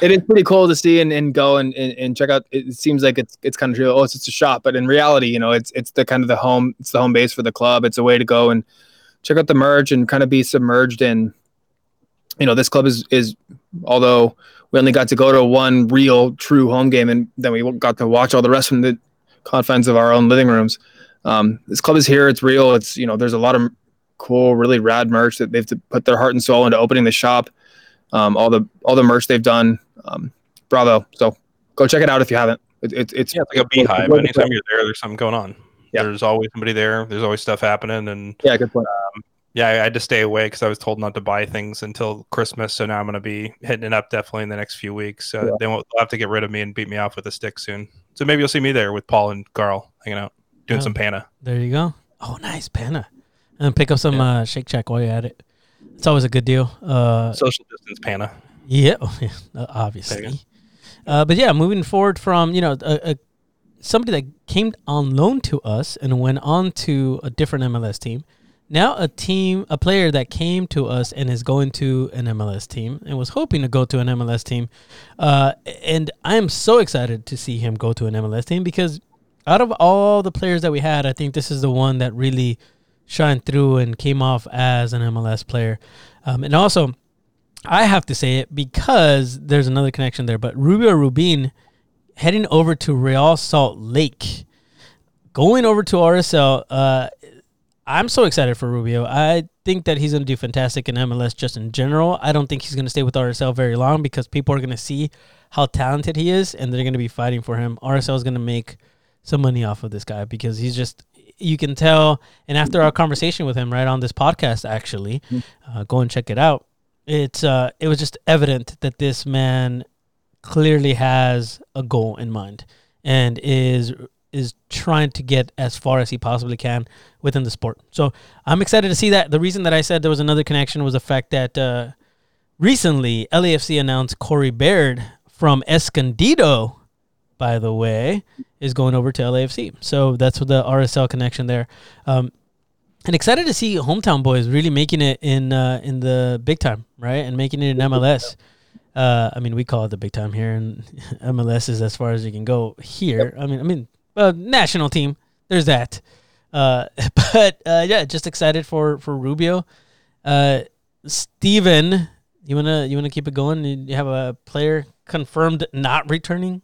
it is pretty cool to see and, and go and, and, and check out. It seems like it's it's kind of true. Oh, it's just a shop, but in reality, you know, it's it's the kind of the home. It's the home base for the club. It's a way to go and check out the merge and kind of be submerged in. You know, this club is is although we only got to go to one real true home game and then we got to watch all the rest from the confines of our own living rooms. Um, this club is here. It's real. It's you know, there's a lot of cool, really rad merch that they've put their heart and soul into opening the shop. Um, all the all the merch they've done. Um, bravo. So go check it out if you haven't. It, it, it's Yeah, it's like a beehive. Anytime you're there, there's something going on. Yeah. There's always somebody there. There's always stuff happening, and yeah, good point. Yeah, I had to stay away because I was told not to buy things until Christmas. So now I'm going to be hitting it up definitely in the next few weeks. So Yeah. they won't they'll have to get rid of me and beat me off with a stick soon. So maybe you'll see me there with Paul and Carl hanging out, doing Oh. some pana. there you go. Oh, nice Panna. And pick up some uh, Shake Shack while you're at it. It's always a good deal. Uh, Social distance pana. Yeah, oh, [LAUGHS] yeah, uh, obviously. Uh, but yeah, moving forward from you know a, a somebody that came on loan to us and went on to a different MLS team. Now a team, a player that came to us and is going to an MLS team and was hoping to go to an MLS team. Uh, and I am so excited to see him go to an MLS team because out of all the players that we had, I think this is the one that really shined through and came off as an MLS player. Um, and also, I have to say it because there's another connection there. But Rubio Rubin heading over to Real Salt Lake. going over to RSL. Uh, I'm so excited for Rubio. I think that he's going to do fantastic in MLS just in general. I don't think he's going to stay with RSL very long because people are going to see how talented he is and they're going to be fighting for him. RSL is going to make some money off of this guy because he's just you can tell and after our conversation with him right on this podcast actually uh, go and check it out it's uh it was just evident that this man clearly has a goal in mind and is is trying to get as far as he possibly can within the sport. So I'm excited to see that. The reason that I said there was another connection was the fact that uh, recently LAFC announced Corey Baird from Escondido, by the way, is going over to LAFC. So that's the RSL connection there. Um, and excited to see hometown boys really making it in uh, in the big time, right? And making it in MLS. Uh, I mean, we call it the big time here, and [LAUGHS] MLS is as far as you can go here. I mean, I mean, uh, national team. There's that. Uh, [LAUGHS] but uh, yeah, just excited for for Rubio. Uh, Steven, you wanna you wanna keep it going? You have a player confirmed not returning.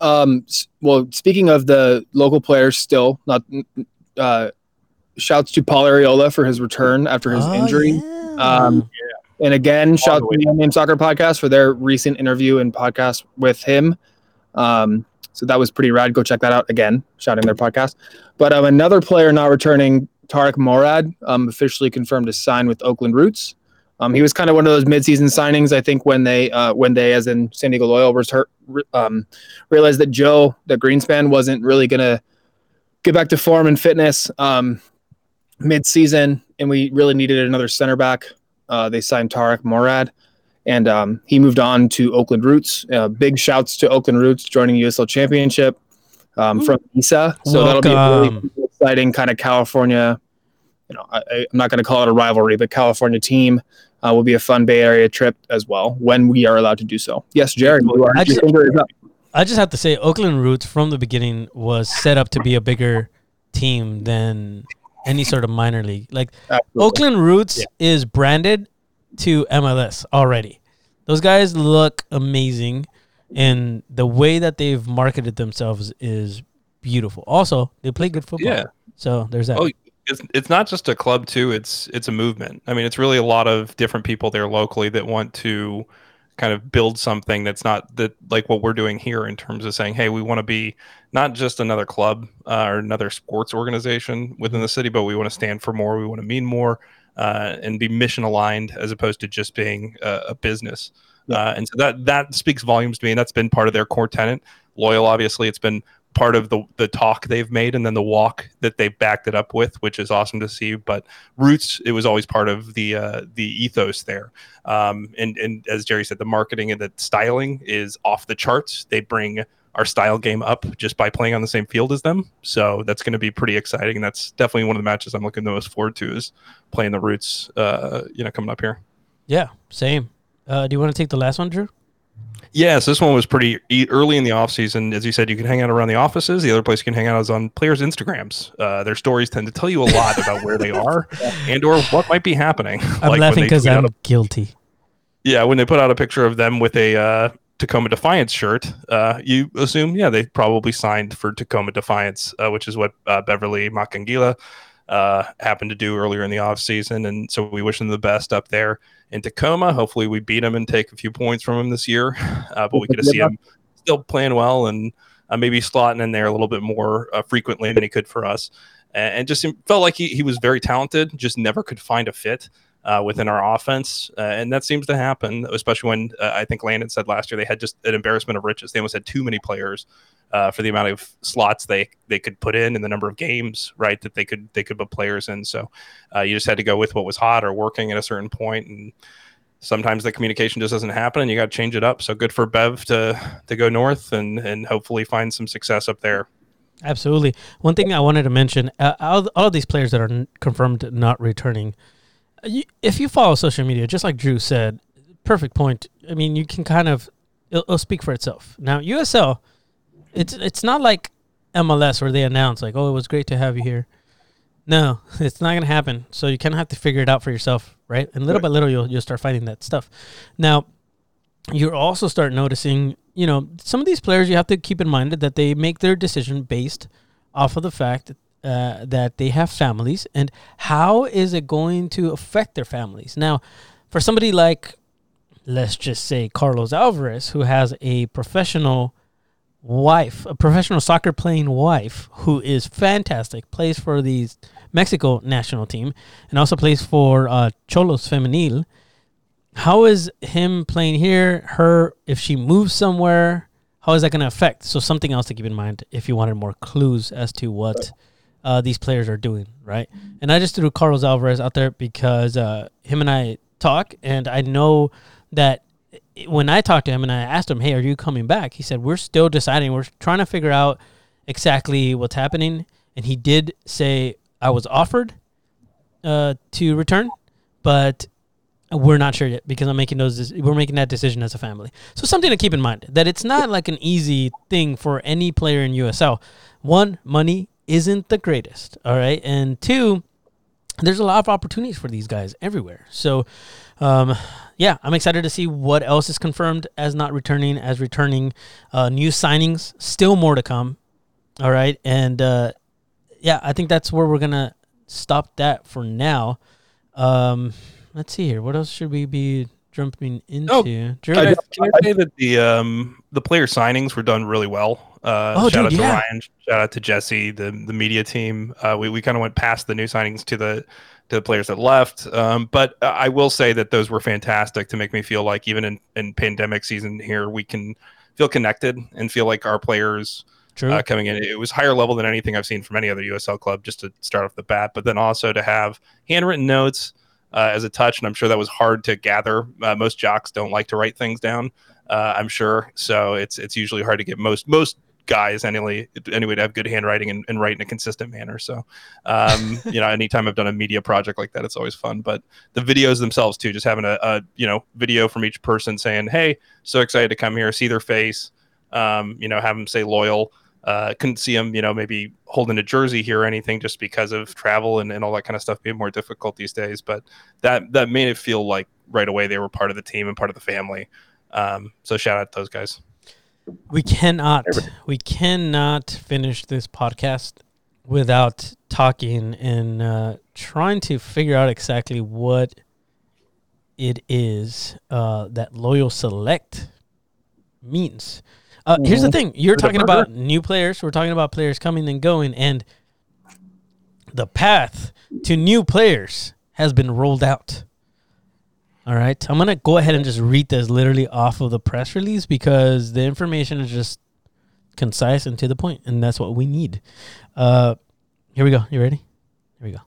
Um, well, speaking of the local players, still not. Uh, shouts to Paul Areola for his return after his Oh, injury. yeah. Um, And again, shout the out to the Name Soccer Podcast for their recent interview and podcast with him. Um, so that was pretty rad. Go check that out again, shouting their podcast. But um, another player not returning, Tarek Morad, um, officially confirmed to sign with Oakland Roots. Um, he was kind of one of those midseason signings. I think when they, uh, when they, as in San Diego Loyal, was hurt, um, realized that Joe, the Greenspan, wasn't really gonna get back to form and fitness um, mid-season, and we really needed another center back. Uh, they signed Tarek Morad, and um, he moved on to Oakland Roots. Uh, big shouts to Oakland Roots joining USL Championship um, from NISA. So that'll be a really exciting kind of California. You know, I, I'm not going to call it a rivalry, but California team uh, will be a fun Bay Area trip as well when we are allowed to do so. Yes, Jared, you are. I just- your is up. I just have to say, Oakland Roots from the beginning was set up to be a bigger team than any sort of minor league. Like Absolutely. Oakland Roots is branded to MLS already. Those guys look amazing, and the way that they've marketed themselves is beautiful. Also, they play good football. Yeah. So there's that. Oh, it's it's not just a club too. It's it's a movement. I mean, it's really a lot of different people there locally that want to kind of build something that's not that like what we're doing here in terms of saying, hey, we want to be not just another club uh, or another sports organization within the city, but we want to stand for more. We want to mean more uh, and be mission aligned as opposed to just being a, a business. Uh, and so that that speaks volumes to me, and that's been part of their core tenant. Loyal, obviously, it's been part of the the talk they've made and then the walk that they've backed it up with, which is awesome to see. But Roots, it was always part of the uh, the ethos there. Um, and and as Jerry said, the marketing and the styling is off the charts. They bring our style game up just by playing on the same field as them. So that's going to be pretty exciting. And that's definitely one of the matches I'm looking the most forward to is playing the Roots. Uh, you know, coming up here. yeah, same. Uh, do you want to take the last one, Drew? Yes, this one was pretty e- early in the off season. As you said, you can hang out around the offices. The other place you can hang out is on players' Instagrams. Uh, their stories tend to tell you a lot about where they are [LAUGHS] and or what might be happening. I'm Like laughing they because I'm guilty. yeah, when they put out a picture of them with a uh, Tacoma Defiance shirt, uh, you assume, yeah, they probably signed for Tacoma Defiance, uh, which is what uh, Beverly Makangila uh, happened to do earlier in the offseason. And so we wish them the best up there in Tacoma. Hopefully, we beat them and take a few points from them this year. [LAUGHS] Uh, but we to see him still playing well and uh, maybe slotting in there a little bit more frequently than he could for us. And, and just felt like he, he was very talented, just never could find a fit uh, within our offense. Uh, and that seems to happen, especially when uh, I think Landon said last year they had just an embarrassment of riches. They almost had too many players uh, for the amount of slots they they could put in and the number of games, right, that they could they could put players in. So uh, you just had to go with what was hot or working at a certain point and sometimes the communication just doesn't happen and you got to change it up so good for bev to to go north and and hopefully find some success up there Absolutely. One thing I wanted to mention: uh, all, all of these players that are confirmed not returning. You, if you follow social media, just like Drew said, perfect point. I mean, you can kind of it'll, it'll speak for itself. Now, USL, it's it's not like MLS where they announce like, "Oh, it was great to have you here." No, [LAUGHS] it's not gonna happen. So you kind of have to figure it out for yourself, right? And little by little, you'll you'll start finding that stuff. Now, you also start noticing, you know, some of these players you have to keep in mind that they make their decision based off of the fact uh, that they have families and how is it going to affect their families. Now, for somebody like, let's just say Carlos Alvarez, who has a professional wife, a professional soccer playing wife who is fantastic, plays for the Mexico national team, and also plays for uh, Xolos Femenil. How is him playing here? Her, if she moves somewhere, how is that going to affect? So something else to keep in mind if you wanted more clues as to what uh, these players are doing, right? And I just threw Carlos Alvarez out there because uh, him and I talk, and I know that when I talked to him and I asked him, "Hey, are you coming back?" He said, "We're still deciding. We're trying to figure out exactly what's happening." And he did say, "I was offered uh, to return, but we're not sure yet because I'm making those. We're making that decision as a family. So something to keep in mind that it's not like an easy thing for any player in USL. One, money isn't the greatest. All right, and two, there's a lot of opportunities for these guys everywhere. So, um, yeah, I'm excited to see what else is confirmed as not returning, as returning. Uh, new signings, still more to come. All right, and uh, yeah, I think that's where we're gonna stop that for now. Um, let's see here. What else should we be jumping into? Oh, can, I, can I say that the um the player signings were done really well? Uh, oh, shout dude, out to yeah. Ryan. Shout out to Jesse, the the media team. Uh, we we kind of went past the new signings to the to the players that left. Um, but I will say that those were fantastic to make me feel like even in in pandemic season here we can feel connected and feel like our players. Uh, coming in, it was higher level than anything I've seen from any other USL club. Just to start off the bat, but then also to have handwritten notes, uh, as a touch, and I'm sure that was hard to gather. Uh, most jocks don't like to write things down. Uh, I'm sure, so it's it's usually hard to get most most guys anyway anyway to have good handwriting and, and write in a consistent manner. So, um, [LAUGHS] you know, anytime I've done a media project like that, it's always fun. But the videos themselves too, just having a, a you know video from each person saying, "Hey, so excited to come here, see their face," um, you know, have them say loyal. Uh, couldn't see them, you know, maybe holding a jersey here or anything just because of travel and, and all that kind of stuff being more difficult these days. But that that made it feel like right away they were part of the team and part of the family. Um, so shout out to those guys. We cannot we cannot finish this podcast without talking and uh, trying to figure out exactly what it is uh, that loyal select means. Uh, mm-hmm. Here's the mm-hmm. thing: you're talking about new players. We're talking about players coming and going, and the path to new players has been rolled out. All right. I'm going to go ahead and just read this literally off of the press release because the information is just concise and to the point, and that's what we need. Uh, here we go. You ready? Here we go.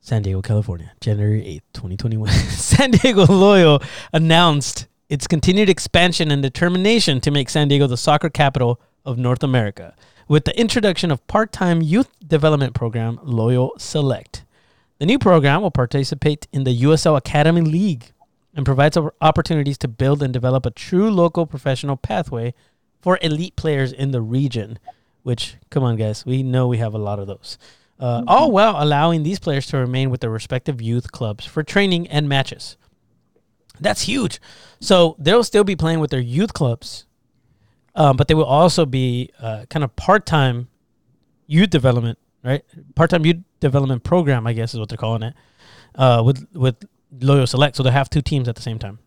San Diego, California, January 8th, 2021. [LAUGHS] San Diego Loyal announced its continued expansion and determination to make San Diego the soccer capital of North America with the introduction of part time youth development program Loyal Select. The new program will participate in the USL Academy League and provides opportunities to build and develop a true local professional pathway for elite players in the region. Which, come on, guys, we know we have a lot of those. Uh, mm-hmm. All while allowing these players to remain with their respective youth clubs for training and matches. That's huge. So they'll still be playing with their youth clubs, um, but they will also be uh, kind of part time youth development, right? Part time youth development program, I guess is what they're calling it, uh, with with Loyal Select. So they have two teams at the same time.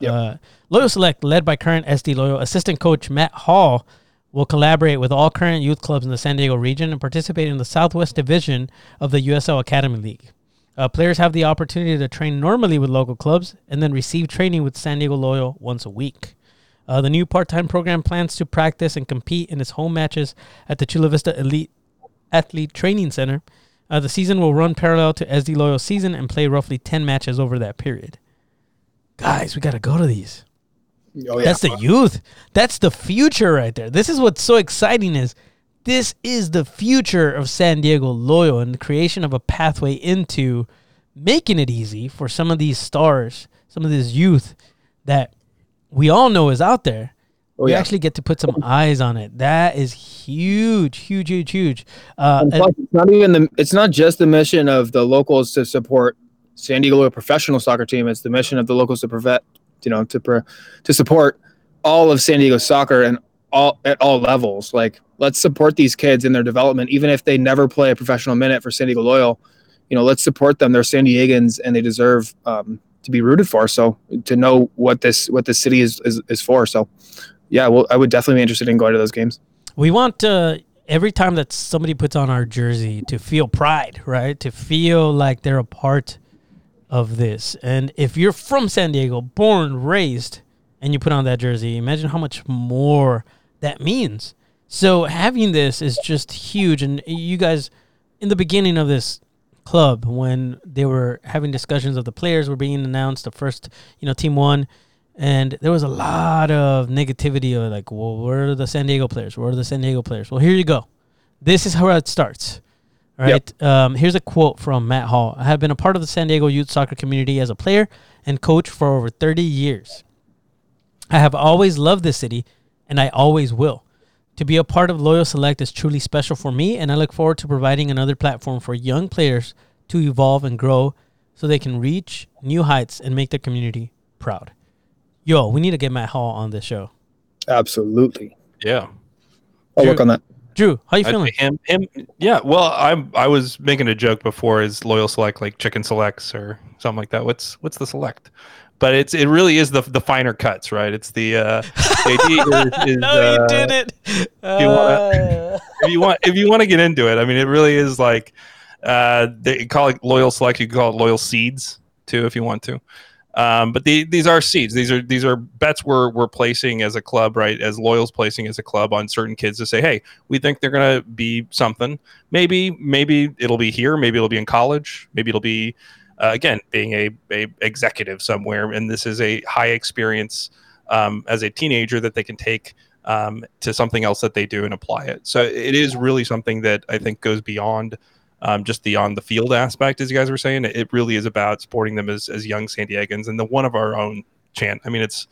Yep. Uh, Loyal Select, led by current SD Loyal assistant coach Matt Hall, will collaborate with all current youth clubs in the San Diego region and participate in the Southwest Division of the USL Academy League. Uh, players have the opportunity to train normally with local clubs and then receive training with San Diego Loyal once a week. Uh, the new part-time program plans to practice and compete in its home matches at the Chula Vista Elite Athlete Training Center uh, the season will run parallel to SD Loyal season and play roughly 10 matches over that period. Guys, we got to go to these. Oh, yeah. That's the youth. That's the future right there. This is what's so exciting is this is the future of San Diego Loyal and the creation of a pathway into making it easy for some of these stars, some of this youth that we all know is out there Oh, we yeah. actually get to put some eyes on it. That is huge, huge, huge, huge. Uh, plus, it's not even the. It's not just the mission of the locals to support San Diego professional soccer team. It's the mission of the locals to prevent, you know, to to support all of San Diego soccer and all at all levels. Like let's support these kids in their development, even if they never play a professional minute for San Diego Loyal. You know, let's support them. They're San Diegans, and they deserve um, to be rooted for. So to know what this what this city is is, is for. So yeah, well, I would definitely be interested in going to those games. We want uh, every time that somebody puts on our jersey to feel pride, right? To feel like they're a part of this. And if you're from San Diego, born, raised, and you put on that jersey, imagine how much more that means. So having this is just huge. And you guys, in the beginning of this club, when they were having discussions of the players were being announced, the first, you know, team one, and there was a lot of negativity of like, well, where are the San Diego players? Where are the San Diego players? Well, here you go. This is how it starts. Right. Yep. Um, here's a quote from Matt Hall. I have been a part of the San Diego youth soccer community as a player and coach for over 30 years. I have always loved this city, and I always will. To be a part of Loyal Select is truly special for me, and I look forward to providing another platform for young players to evolve and grow so they can reach new heights and make their community proud. Yo, we need to get Matt Hall on this show. Absolutely. Yeah. I'll Drew, work on that. Drew, how you feeling? Him, him, yeah. Well, I I was making a joke before. Is loyal select like chicken selects or something like that? What's what's the select? But it's it really is the the finer cuts, right? It's the uh, [LAUGHS] is, is, no, uh, you did it. If you, wanna, uh. if you want, if you want to get into it, I mean, it really is like uh, they call it loyal select. You can call it loyal seeds too, if you want to. Um, but the, these are seeds. These are these are bets we're we're placing as a club, right? As Loyal's placing as a club on certain kids to say, hey, we think they're gonna be something. Maybe maybe it'll be here. Maybe it'll be in college. Maybe it'll be uh, again being a, a executive somewhere. And this is a high experience um, as a teenager that they can take um, to something else that they do and apply it. So it is really something that I think goes beyond um, just the on the field aspect, as you guys were saying. It really is about supporting them as, as young San Diegans and the one of our own chant. I mean, it's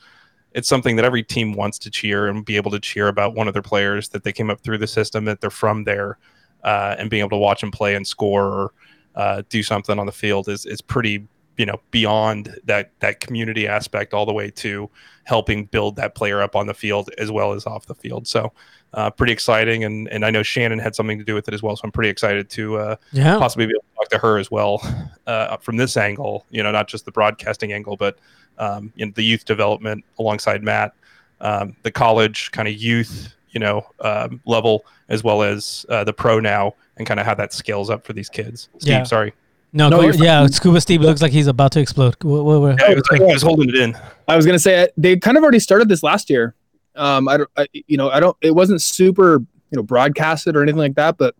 it's something that every team wants to cheer and be able to cheer about one of their players that they came up through the system, that they're from there, uh, and being able to watch them play and score or uh, do something on the field is is pretty you know beyond that that community aspect all the way to helping build that player up on the field as well as off the field. So uh, pretty exciting. And and I know Shannon had something to do with it as well. So I'm pretty excited to uh, yeah. possibly be able to talk to her as well [LAUGHS] uh, from this angle. You know, not just the broadcasting angle, but um, in the youth development alongside Matt, um, the college kind of youth, you know, um, level as well as uh, the pro now, and kind of how that scales up for these kids. Steve, yeah. sorry. No, no yeah, Scuba Steve looks like he's about to explode. What, what, what? Yeah, was, like, he was holding it in. I was gonna say they kind of already started this last year. Um, I don't, I, you know, I don't. It wasn't super, you know, broadcasted or anything like that, but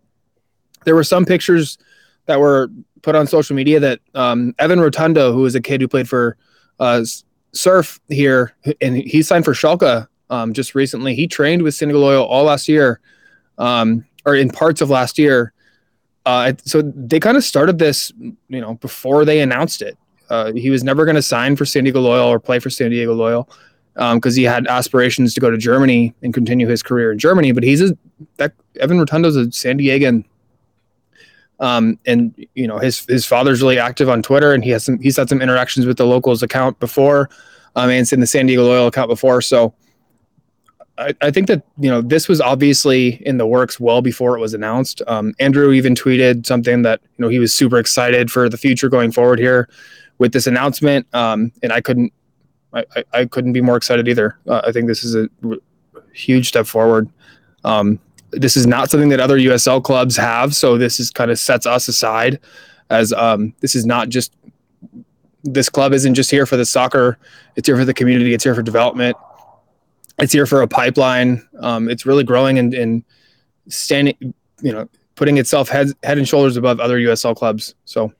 there were some pictures that were put on social media that um, Evan Rotundo, who was a kid who played for uh, Surf here, and he signed for Schalke um, just recently. He trained with San Diego Loyal all last year, um, or in parts of last year. Uh, so they kind of started this, you know, before they announced it. Uh, he was never going to sign for San Diego Loyal or play for San Diego Loyal because um, he had aspirations to go to Germany and continue his career in Germany. But he's a that Evan Rotundo's a San Diegan, um, and you know his his father's really active on Twitter, and he has some he's had some interactions with the locals account before, um, and in the San Diego Loyal account before. So I, I think that you know this was obviously in the works well before it was announced. Um, Andrew even tweeted something that you know he was super excited for the future going forward here with this announcement, um, and I couldn't I, I, couldn't be more excited either. Uh, I think this is a r- huge step forward. Um, this is not something that other USL clubs have, so this is kind of sets us aside as um, this is not just this club isn't just here for the soccer; it's here for the community, it's here for development, it's here for a pipeline. Um, it's really growing and, and standing, you know, putting itself head head and shoulders above other USL clubs. So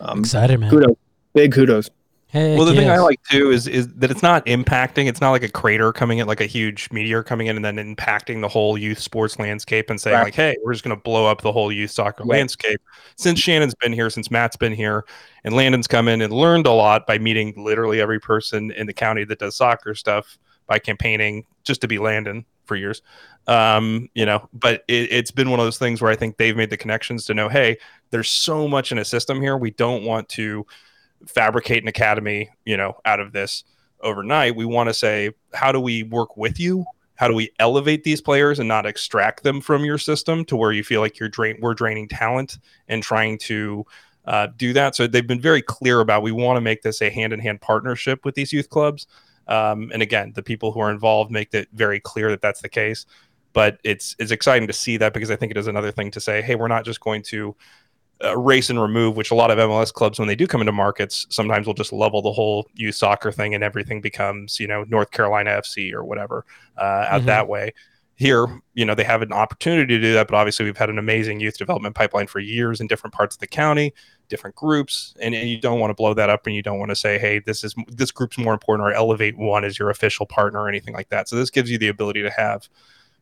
um, excited, man! Kudos, big kudos. Heck well, the yes. thing I like too is is that it's not impacting. It's not like a crater coming in, like a huge meteor coming in and then impacting the whole youth sports landscape and saying right. like, "Hey, we're just going to blow up the whole youth soccer right. landscape." Since Shannon's been here, since Matt's been here, and Landon's come in and learned a lot by meeting literally every person in the county that does soccer stuff by campaigning just to be Landon for years. Um, you know, but it, it's been one of those things where I think they've made the connections to know, hey, there's so much in a system here. We don't want to fabricate an academy, you know, out of this overnight. We want to say, how do we work with you? how do we elevate these players and not extract them from your system to where you feel like you're drain we're draining talent and trying to uh, do that. So they've been very clear about we want to make this a hand in hand partnership with these youth clubs. Um, and again, the people who are involved make it very clear that that's the case. But it's it's exciting to see that because I think it is another thing to say, hey, we're not just going to uh, race and remove, which a lot of MLS clubs, when they do come into markets, sometimes will just level the whole youth soccer thing and everything becomes, you know, North Carolina FC or whatever uh, out mm-hmm. that way. Here, you know, they have an opportunity to do that, but obviously we've had an amazing youth development pipeline for years in different parts of the county, different groups, and, and you don't want to blow that up, and you don't want to say, hey, this is this group's more important, or elevate one as your official partner or anything like that. So this gives you the ability to have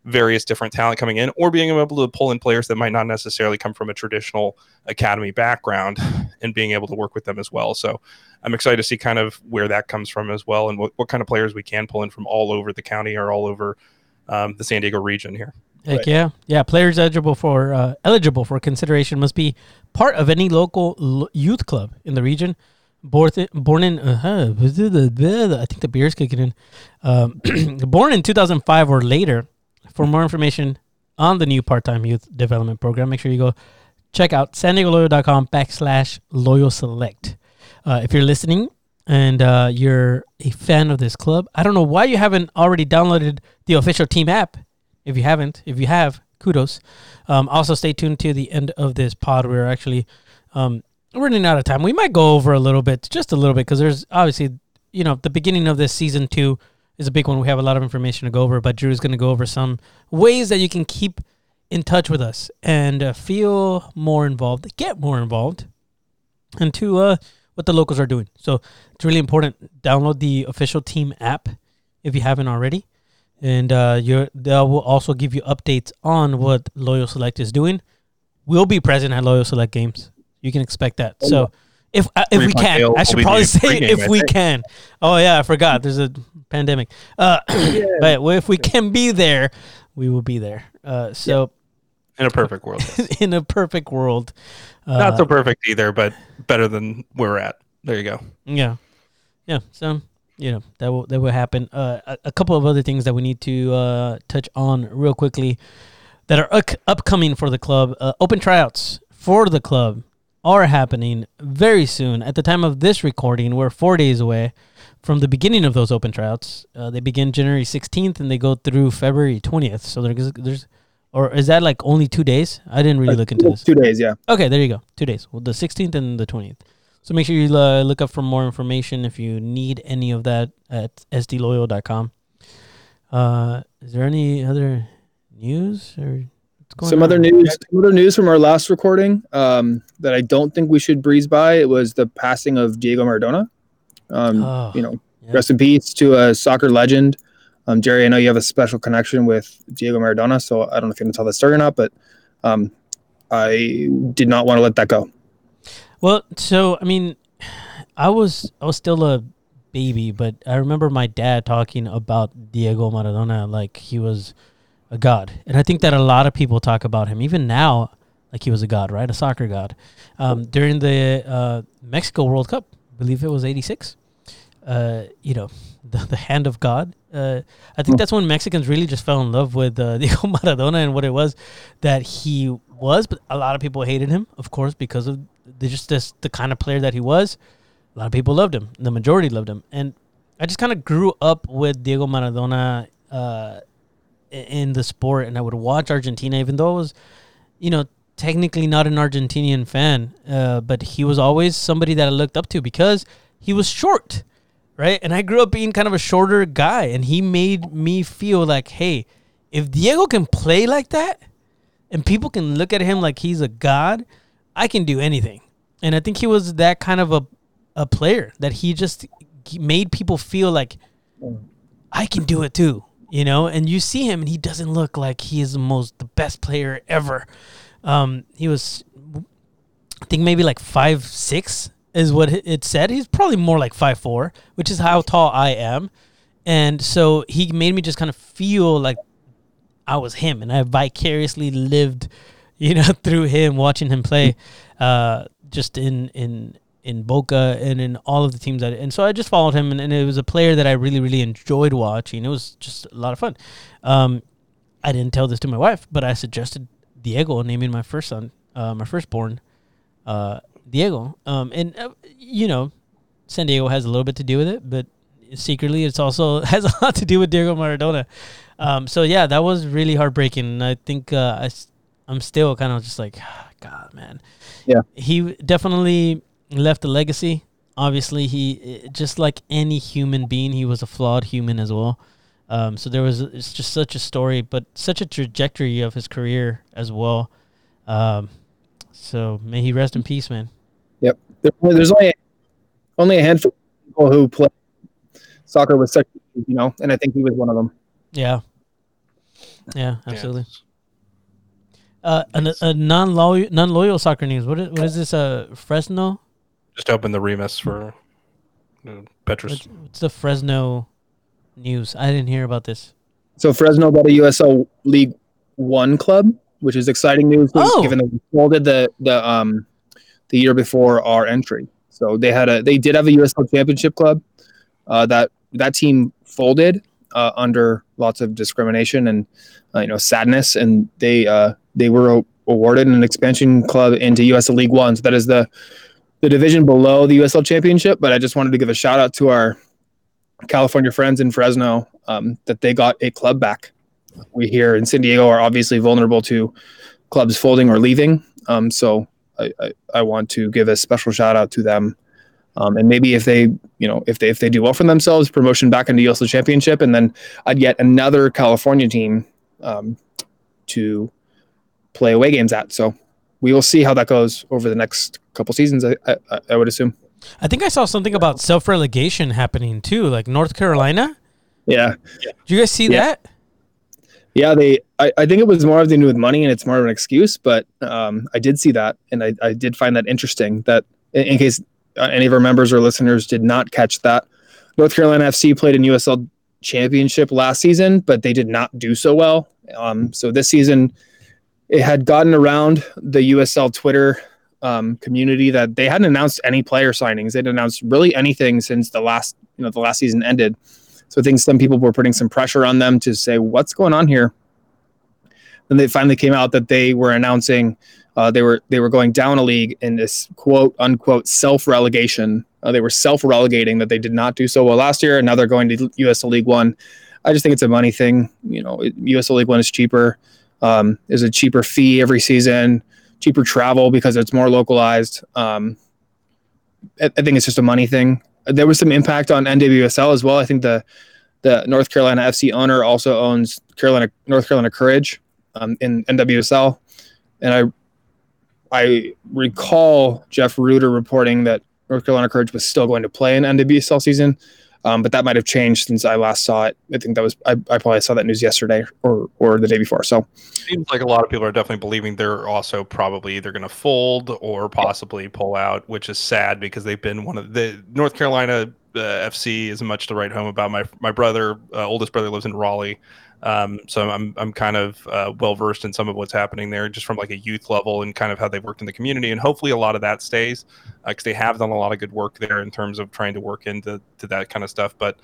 various different talent coming in or being able to pull in players that might not necessarily come from a traditional academy background and being able to work with them as well. So I'm excited to see kind of where that comes from as well and what, what kind of players we can pull in from all over the county or all over um, the San Diego region here. Heck right. yeah, yeah. Players eligible for uh, eligible for consideration must be part of any local l- youth club in the region. Born, born in, uh-huh, I think the beer's kicking in. Um, [CLEARS THROAT] born in 2005 or later, for more information on the new part-time youth development program, make sure you go check out san diego backslash loyal select. Uh, if you're listening and uh, you're a fan of this club, I don't know why you haven't already downloaded the official team app. If you haven't, if you have, kudos. Um, also, stay tuned to the end of this pod. We're actually um, running out of time. We might go over a little bit, just a little bit, because there's obviously, you know, the beginning of this season two is a big one. We have a lot of information to go over, but Drew is going to go over some ways that you can keep in touch with us and uh, feel more involved, get more involved, and to uh, what the locals are doing. So it's really important. Download the official team app if you haven't already, and uh, you they will also give you updates on what Loyal Select is doing. We'll be present at Loyal Select games. You can expect that. Oh, so if uh, if we can, I should probably say if we can. Oh yeah, I forgot. There's a pandemic. Uh, yeah. [CLEARS THROAT] but if we can be there, we will be there. Uh, so, in a perfect world, [LAUGHS] in a perfect world, uh, not so perfect either, but better than where we're at. There you go. Yeah, yeah. So you know that will that will happen. Uh, a, a, couple of other things that we need to uh, touch on real quickly that are upcoming for the club. Uh, open tryouts for the club are happening very soon. At the time of this recording, we're four days away from the beginning of those open tryouts. Uh, they begin January 16th and they go through February 20th. So there's, there's, or is that like only two days? I didn't really uh, look into this. Two days, yeah. Okay, there you go. Two days. Well, the 16th and the 20th. So make sure you uh, look up for more information if you need any of that at sdloyal.com. Uh, is there any other news or some on? other news? Some other news from our last recording um, that I don't think we should breeze by. It was the passing of Diego Maradona. Um, oh, you know, yeah. rest in peace to a soccer legend. Um, Jerry, I know you have a special connection with Diego Maradona, so I don't know if you're going to tell that story or not, but um, I did not want to let that go. Well, so I mean, I was I was still a baby, but I remember my dad talking about Diego Maradona like he was a god, and I think that a lot of people talk about him even now like he was a god, right? A soccer god. Um, during the uh, Mexico World Cup, believe it was 86. Uh, you know, [LAUGHS] the, the hand of God. Uh, I think that's when Mexicans really just fell in love with uh, [LAUGHS] Diego Maradona and what it was that he was. But a lot of people hated him, of course, because of the, just this, the kind of player that he was. A lot of people loved him. The majority loved him. And I just kind of grew up with Diego Maradona uh, in the sport, and I would watch Argentina, even though it was, you know, technically not an Argentinian fan, uh, but he was always somebody that I looked up to because he was short, right? And I grew up being kind of a shorter guy, and he made me feel like, hey, if Diego can play like that, and people can look at him like he's a god, I can do anything. And I think he was that kind of a a player that he just made people feel like I can do it too, you know. And you see him, and he doesn't look like he is the most the best player ever. Um, he was, I think maybe like five six is what it said. He's probably more like five four, which is how tall I am, and so he made me just kind of feel like I was him, and I vicariously lived, you know, [LAUGHS] through him, watching him play, uh, just in in in Boca and in all of the teams that. And so I just followed him, and, and it was a player that I really really enjoyed watching. It was just a lot of fun. Um, I didn't tell this to my wife, but I suggested Diego naming my first son, uh, my firstborn, uh, Diego. Um, and uh, you know, San Diego has a little bit to do with it, but secretly it's also [LAUGHS] has a lot to do with Diego Maradona. Um, so yeah, that was really heartbreaking. I think uh, I, I'm still kind of just like, [SIGHS] God, man. Yeah. He definitely left a legacy. Obviously, he just like any human being, he was a flawed human as well. Um, so there was it's just such a story, but such a trajectory of his career as well. Um, so may he rest in peace, man. Yep. There's only only a handful of people who play soccer with such, you know, and I think he was one of them. Yeah. Yeah, absolutely. Uh, a, a non loyal non loyal soccer news. What is what is this? Uh, Fresno. Just open the Remus for uh, Petrus. What's, what's the Fresno news? I didn't hear about this. So Fresno got a USL League One club, which is exciting news, Oh. given that we folded the the um the year before our entry. So they had a they did have a USL Championship club. Uh, that that team folded uh, under lots of discrimination and uh, you know sadness, and they uh, they were a- awarded an expansion club into USL League One. So that is the the division below the USL Championship. But I just wanted to give a shout out to our California friends in Fresno um, that they got a club back. We here in San Diego are obviously vulnerable to clubs folding or leaving. Um, so I, I, I want to give a special shout out to them. Um, and maybe if they, you know, if they if they do well for themselves, promotion back into USL Championship, and then I'd get another California team um, to play away games at. So we will see how that goes over the next couple seasons. I, I, I would assume. I think I saw something about self relegation happening too, like North Carolina. Yeah, Do you guys see Yeah. that? Yeah, they. I, I think it was more of the do with money, and it's more of an excuse. But um, I did see that, and I, I did find that interesting. That in, in case uh, any of our members or listeners did not catch that, North Carolina FC played in USL Championship last season, but they did not do so well. Um, so this season, it had gotten around the USL Twitter um, community that they hadn't announced any player signings. They'd announced really anything since the last, you know, the last season ended. So I think some people were putting some pressure on them to say, what's going on here? Then they finally came out that they were announcing uh, they were they were going down a league in this quote unquote self relegation. Uh, they were self relegating that they did not do so well last year, and now they're going to USL League One. I just think it's a money thing. You know, USL League One is cheaper. Um, there's a cheaper fee every season, cheaper travel because it's more localized. Um, I, I think it's just a money thing. There was some impact on NWSL as well. I think the the North Carolina FC owner also owns Carolina North Carolina Courage um, in NWSL, and I I recall Jeff Rueter reporting that North Carolina Courage was still going to play in NWSL season, um, but that might have changed since I last saw it. I think that was I, I probably saw that news yesterday or or the day before. So Seems like a lot of people are definitely believing they're also probably either going to fold or possibly pull out, which is sad because they've been one of the North Carolina uh, FC is much to write home about. My my brother, uh, oldest brother, lives in Raleigh, um, so I'm I'm kind of uh, well versed in some of what's happening there, just from like a youth level and kind of how they've worked in the community, and hopefully a lot of that stays because they have done a lot of good work there in terms of trying to work into to that kind of stuff, but.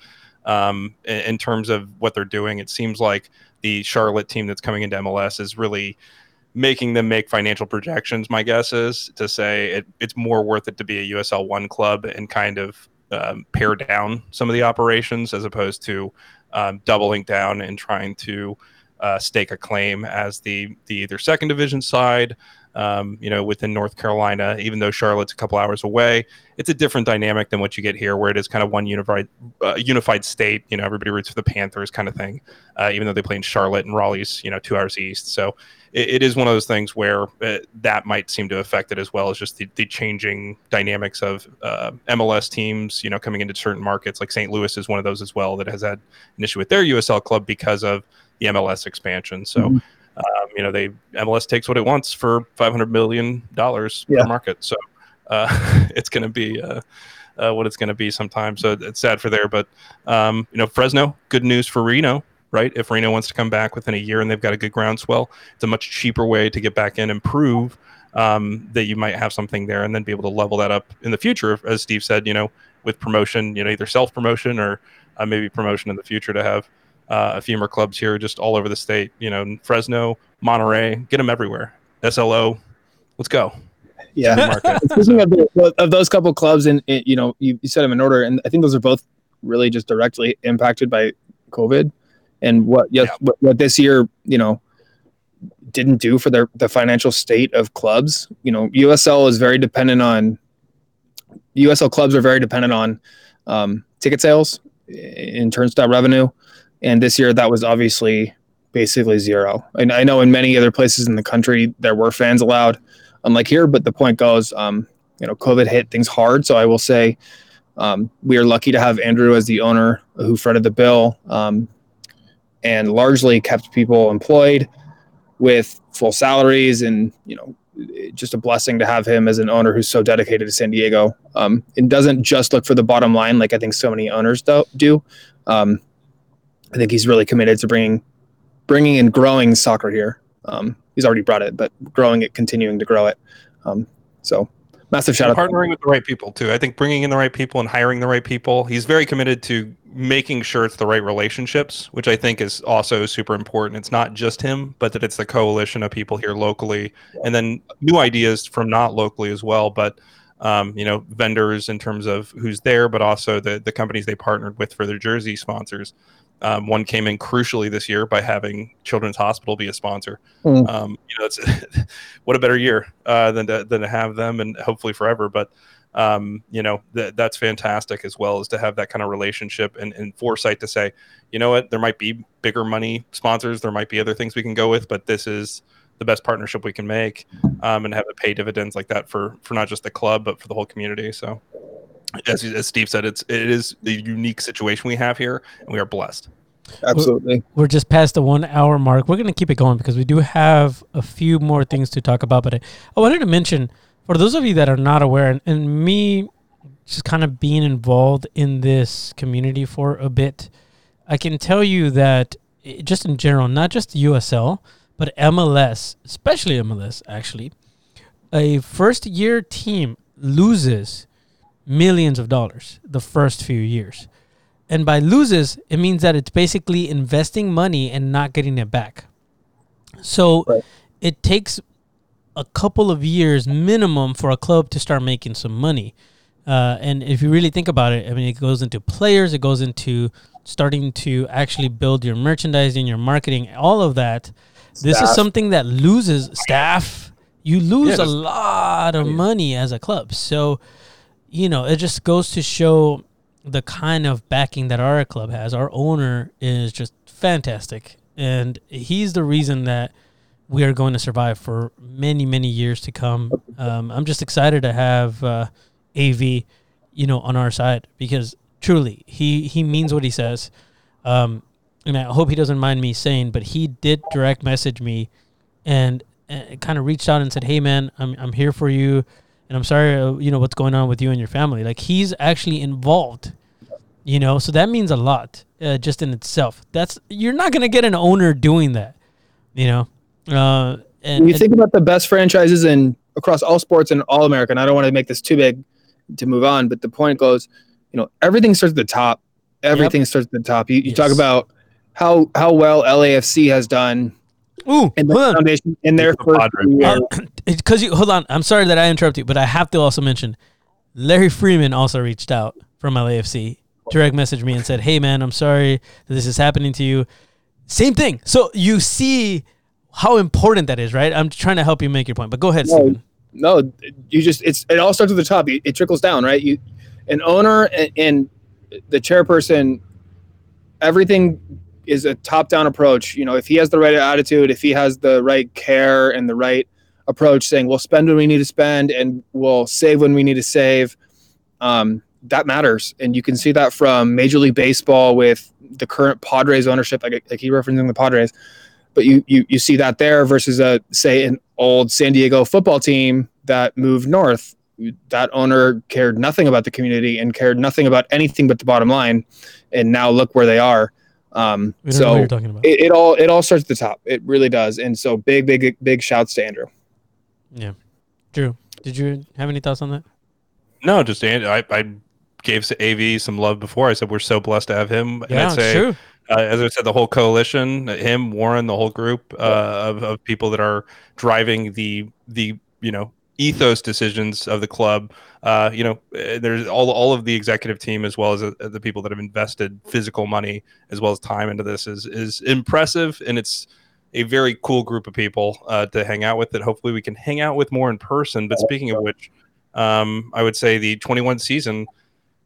Um, in, in terms of what they're doing, it seems like the Charlotte team that's coming into MLS is really making them make financial projections. My guess is to say it, it's more worth it to be a USL one club and kind of um, pare down some of the operations as opposed to um, doubling down and trying to uh, stake a claim as the the either second division side. Um, you know, within North Carolina, even though Charlotte's a couple hours away, it's a different dynamic than what you get here, where it is kind of one unified uh, unified state. You know, everybody roots for the Panthers, kind of thing uh, even though they play in Charlotte and Raleigh's, you know, two hours east. So it, it is one of those things where uh, that might seem to affect it as well as just the, the changing dynamics of uh, MLS teams, you know, coming into certain markets. Like St. Louis is one of those as well that has had an issue with their USL club because of the MLS expansion. So. Mhm. Um, you know, they MLS takes what it wants for five hundred million dollars Yeah. per market, so uh, [LAUGHS] it's going to be uh, uh, what it's going to be sometimes. So it's sad for there, but um, you know, Fresno, good news for Reno, right? If Reno wants to come back within a year and they've got a good groundswell, it's a much cheaper way to get back in and prove um, that you might have something there, and then be able to level that up in the future. As Steve said, you know, with promotion, you know, either self promotion or uh, maybe promotion in the future to have uh, a few more clubs here, just all over the state. You know, Fresno, Monterey, get them everywhere. SLO, let's go. Yeah. [LAUGHS] Speaking of, the, of those couple clubs, and you know, you, you set them in order, and I think those are both really just directly impacted by COVID, and what yes, yeah. what, what this year, you know, didn't do for their the financial state of clubs. You know, USL is very dependent on USL clubs are very dependent on um, ticket sales in turnstile revenue, and this year that was obviously basically zero. And I know in many other places in the country there were fans allowed, unlike here. But the point goes, um, you know, COVID hit things hard. So I will say um, we are lucky to have Andrew as the owner who fronted the bill um, and largely kept people employed with full salaries and you know just a blessing to have him as an owner who's so dedicated to San Diego. Um, and doesn't just look for the bottom line like I think so many owners do. do. Um, I think he's really committed to bringing bringing and growing soccer here. Um, he's already brought it, but growing it, continuing to grow it. Um, so massive shout out. Partnering with the right people too. I think bringing in the right people and hiring the right people. He's very committed to making sure it's the right relationships, which I think is also super important. It's not just him, but that it's the coalition of people here locally, and then new ideas from not locally as well. But um, you know, vendors in terms of who's there, but also the the companies they partnered with for their jersey sponsors. Um, one came in crucially this year by having Children's Hospital be a sponsor. Mm. Um, you know, it's [LAUGHS] what a better year uh, than to than to have them, and hopefully forever. But um, you know, th- that's fantastic as well as to have that kind of relationship and, and foresight to say, you know what, there might be bigger money sponsors, there might be other things we can go with, but this is the best partnership we can make, um, and have it pay dividends like that for for not just the club but for the whole community. So as, as Steve said, it's it is the unique situation we have here, and we are blessed. Absolutely. We're, we're just past the one hour mark. We're going to keep it going because we do have a few more things to talk about. But I, I wanted to mention for those of you that are not aware, and, and me just kind of being involved in this community for a bit, I can tell you that eh, just in general, not just USL, but MLS, especially MLS, actually, a first year team loses millions of dollars the first few years. And by loses, it means that it's basically investing money and not getting it back. So right. it takes a couple of years minimum for a club to start making some money. Uh, and if you really think about it, I mean, it goes into players, it goes into starting to actually build your merchandising, your marketing, all of that. Staff. This is something that loses staff. You lose a lot of money as a club. So you know, it just goes to show the kind of backing that our club has. Our owner is just fantastic, and he's the reason that we are going to survive for many, many years to come. Um, I'm just excited to have uh, AV, you know, on our side because truly, he he means what he says. Um, and I hope he doesn't mind me saying, but he did direct message me and, and kind of reached out and said, "Hey, man, I'm I'm here for you." And I'm sorry, uh, you know, what's going on with you and your family. Like he's actually involved, you know, so that means a lot uh, just in itself. That's you're not gonna get an owner doing that, you know. Uh, and when you think about the best franchises in across all sports in all America, and I don't want to make this too big to move on, but the point goes, you know, everything starts at the top. Everything yep. starts at the top. You, you yes. talk about how how well LAFC has done Ooh, in the foundation in their first Because you hold on, I'm sorry that I interrupt you, but I have to also mention Larry Freedman also reached out from LAFC, direct messaged me and said, "Hey man, I'm sorry that this is happening to you." Same thing. So you see how important that is, right? I'm trying to help you make your point, but go ahead, no, Steven. No, you just it's it all starts at the top. It, it trickles down, right? You, an owner and, and the chairperson, everything is a top down approach. You know, if he has the right attitude, if he has the right care and the right approach, saying we'll spend when we need to spend and we'll save when we need to save, um, that matters. And you can see that from Major League Baseball with the current Padres ownership, like, like he referencing the Padres. But you, you you see that there versus a say an old San Diego football team that moved north. That owner cared nothing about the community and cared nothing about anything but the bottom line. And now look where they are. Um, so know what you're talking about. It, it, all it all starts at the top. It really does. And so big, big, big shouts to Andrew. Yeah. Drew, did you have any thoughts on that? No, just Andy. I, I gave AV some love before. I said we're so blessed to have him. And Yeah, I'd say, true. uh, as I said, the whole coalition, him, Warren, the whole group uh, of, of people that are driving the the you know ethos decisions of the club. Uh, you know, eh, there's all all of the executive team as well as uh, the people that have invested physical money as well as time into this is is impressive, and it's a very cool group of people uh, to hang out with. That hopefully we can hang out with more in person. But speaking of which, um, I would say the 21 season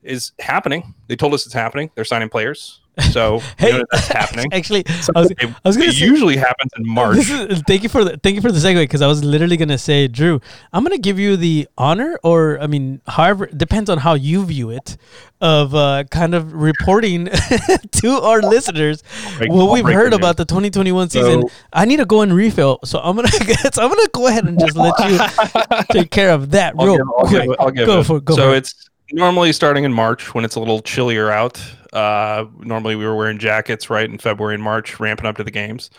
is happening. They told us it's happening. They're signing players, so [LAUGHS] Hey, we know that that's happening. Actually, I was, It, I was gonna it say, usually happens in [LAUGHS] March. Is, thank you for the thank you for the segue because I was literally gonna say, Drew, I'm gonna give you the honor, or I mean, however, depends on how you view it, of uh, kind of reporting [LAUGHS] to our listeners Break- what we've heard about the 2021 season. So- I need to go and refill, so I'm gonna so I'm gonna go ahead and just let you take care of that I'll real give- I'll give I'll give go it. for go so for it. it's normally starting in March when it's a little chillier out. Uh, normally we were wearing jackets right in February and March, ramping up to the games.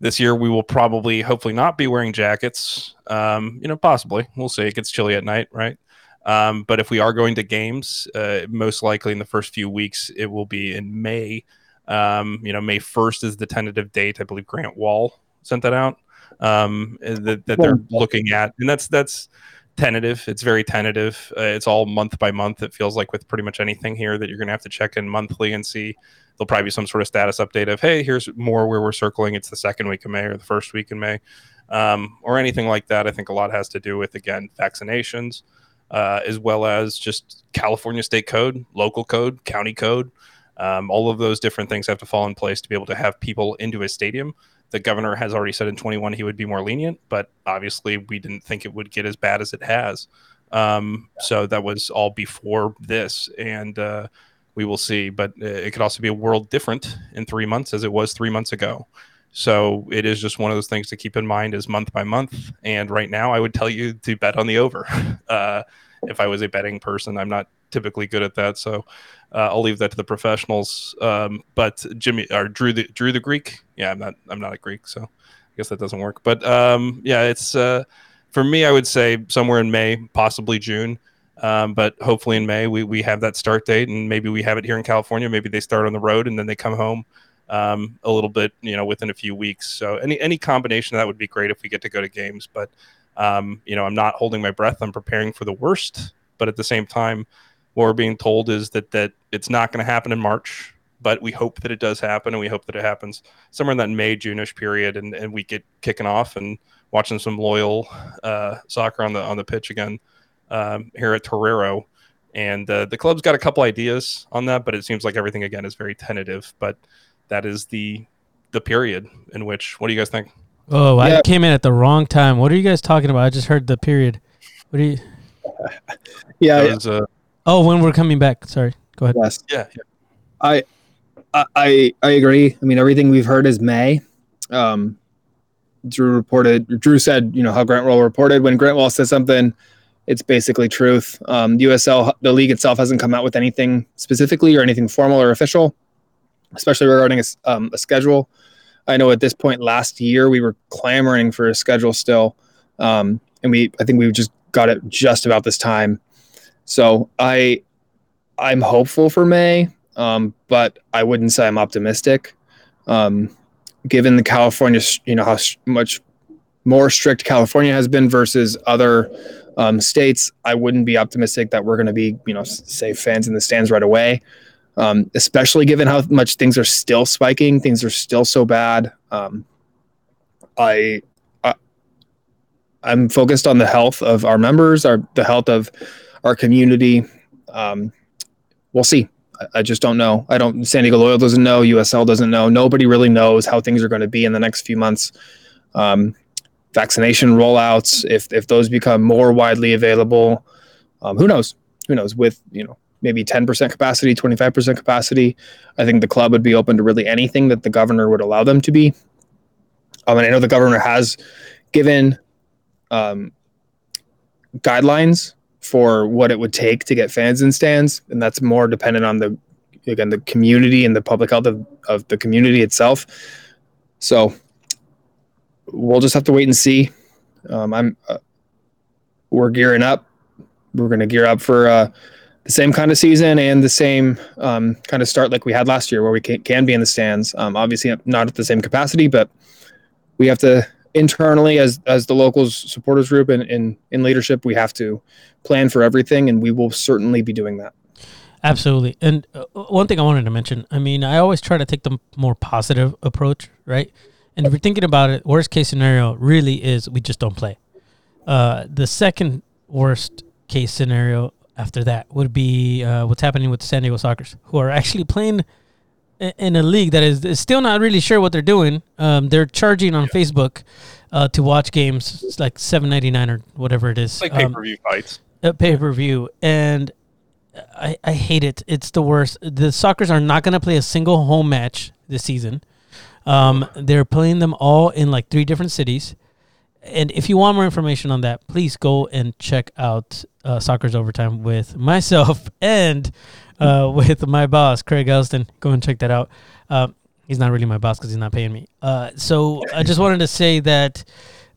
This year we will probably, hopefully, not be wearing jackets. Um, you know, possibly we'll see. It gets chilly at night, right? Um, but if we are going to games, uh, most likely in the first few weeks, it will be in May. Um, you know, May first is the tentative date. I believe Grant Wahl sent that out. Um, that, that they're looking at, and that's that's tentative. It's very tentative. Uh, it's all month by month. It feels like with pretty much anything here that you're going to have to check in monthly and see. There'll probably be some sort of status update of, hey, here's more where we're circling. It's the second week of May or the first week in May, um, or anything like that. I think a lot has to do with again vaccinations, uh, as well as just California state code, local code, county code. Um, all of those different things have to fall in place to be able to have people into a stadium the governor has already said in 21 he would be more lenient, but obviously we didn't think it would get as bad as it has. Um, so that was all before this, and uh, we will see. But it could also be a world different in three months as it was three months ago. So it is just one of those things to keep in mind is month by month. And right now, I would tell you to bet on the over. [LAUGHS] Uh, if I was a betting person, I'm not typically good at that, so uh, I'll leave that to the professionals. Um, but Jimmy or Drew the Drew the Greek, yeah, I'm not I'm not a Greek, so I guess that doesn't work. But um, yeah, it's uh, for me. I would say somewhere in May, possibly June. Um, but hopefully in May we, we have that start date, and maybe we have it here in California. Maybe they start on the road and then they come home um, a little bit, you know, within a few weeks. So any any combination of that would be great if we get to go to games. But um, you know, I'm not holding my breath. I'm preparing for the worst, but at the same time, what we're being told is that that it's not going to happen in March. But we hope that it does happen, and we hope that it happens somewhere in that May Juneish period, and, and we get kicking off and watching some loyal uh, soccer on the on the pitch again um, here at Torero. And uh, the club's got a couple ideas on that, but it seems like everything again is very tentative. But that is the the period in which. What do you guys think? Oh, I Yeah. came in at the wrong time. What are you guys talking about? I just heard the period. What are you? [LAUGHS] Yeah, That was, uh, Oh, when we're coming back. Sorry. Go ahead. yes. yeah, yeah. I, I I agree. I mean, everything we've heard is May. Um, Drew reported. Drew said, you know, how Grant Wahl reported. When Grant Wahl says something, it's basically truth. Um, USL, the league itself, hasn't come out with anything specifically or anything formal or official, especially regarding a, s- um, a schedule. I know at this point last year we were clamoring for a schedule still, um, and we I think we just got it just about this time. So I I'm hopeful for May um, but I wouldn't say I'm optimistic. Um, given the California, you know how much more strict California has been versus other um, states, I wouldn't be optimistic that we're going to be, you know, say fans in the stands right away. Um, especially given how much things are still spiking, things are still so bad. Um, I, I, I'm focused on the health of our members, our the health of our community. Um, we'll see. I- I just don't know. I don't. San Diego Loyal doesn't know. USL doesn't know. Nobody really knows how things are going to be in the next few months. Um, vaccination rollouts, if if those become more widely available, um, who knows? Who knows? With you know maybe ten percent capacity, twenty five percent capacity, I think the club would be open to really anything that the governor would allow them to be. Um, and I know the governor has given um, guidelines for what it would take to get fans in stands, and that's more dependent on the again the community and the public health of, of the community itself. So we'll just have to wait and see. Um, I'm uh, we're gearing up. We're going to gear up for uh, the same kind of season and the same um, kind of start like we had last year, where we can, can be in the stands. Um, obviously, not at the same capacity, but we have to internally as as the locals supporters group and in in leadership, we have to plan for everything, and we will certainly be doing that. Absolutely. And uh, one thing I wanted to mention, I mean, I always try to take the more positive approach, right? And if you're thinking about it, worst case scenario really is we just don't play. Uh, the second worst case scenario after that would be uh, what's happening with the San Diego Sockers, who are actually playing in a league that is, is still not really sure what they're doing. Um, they're charging on yeah. Facebook uh, to watch games. It's like seven ninety nine or whatever it is. It's like pay per view um, fights. Pay per view, and I, I hate it. It's the worst. The Sockers are not going to play a single home match this season. Um, they're playing them all in like three different cities. And if you want more information on that, please go and check out uh, Sockers Overtime with myself [LAUGHS] and uh, [LAUGHS] with my boss, Craig Elston. Go and check that out. Uh, he's not really my boss because he's not paying me. Uh, so I just wanted to say that,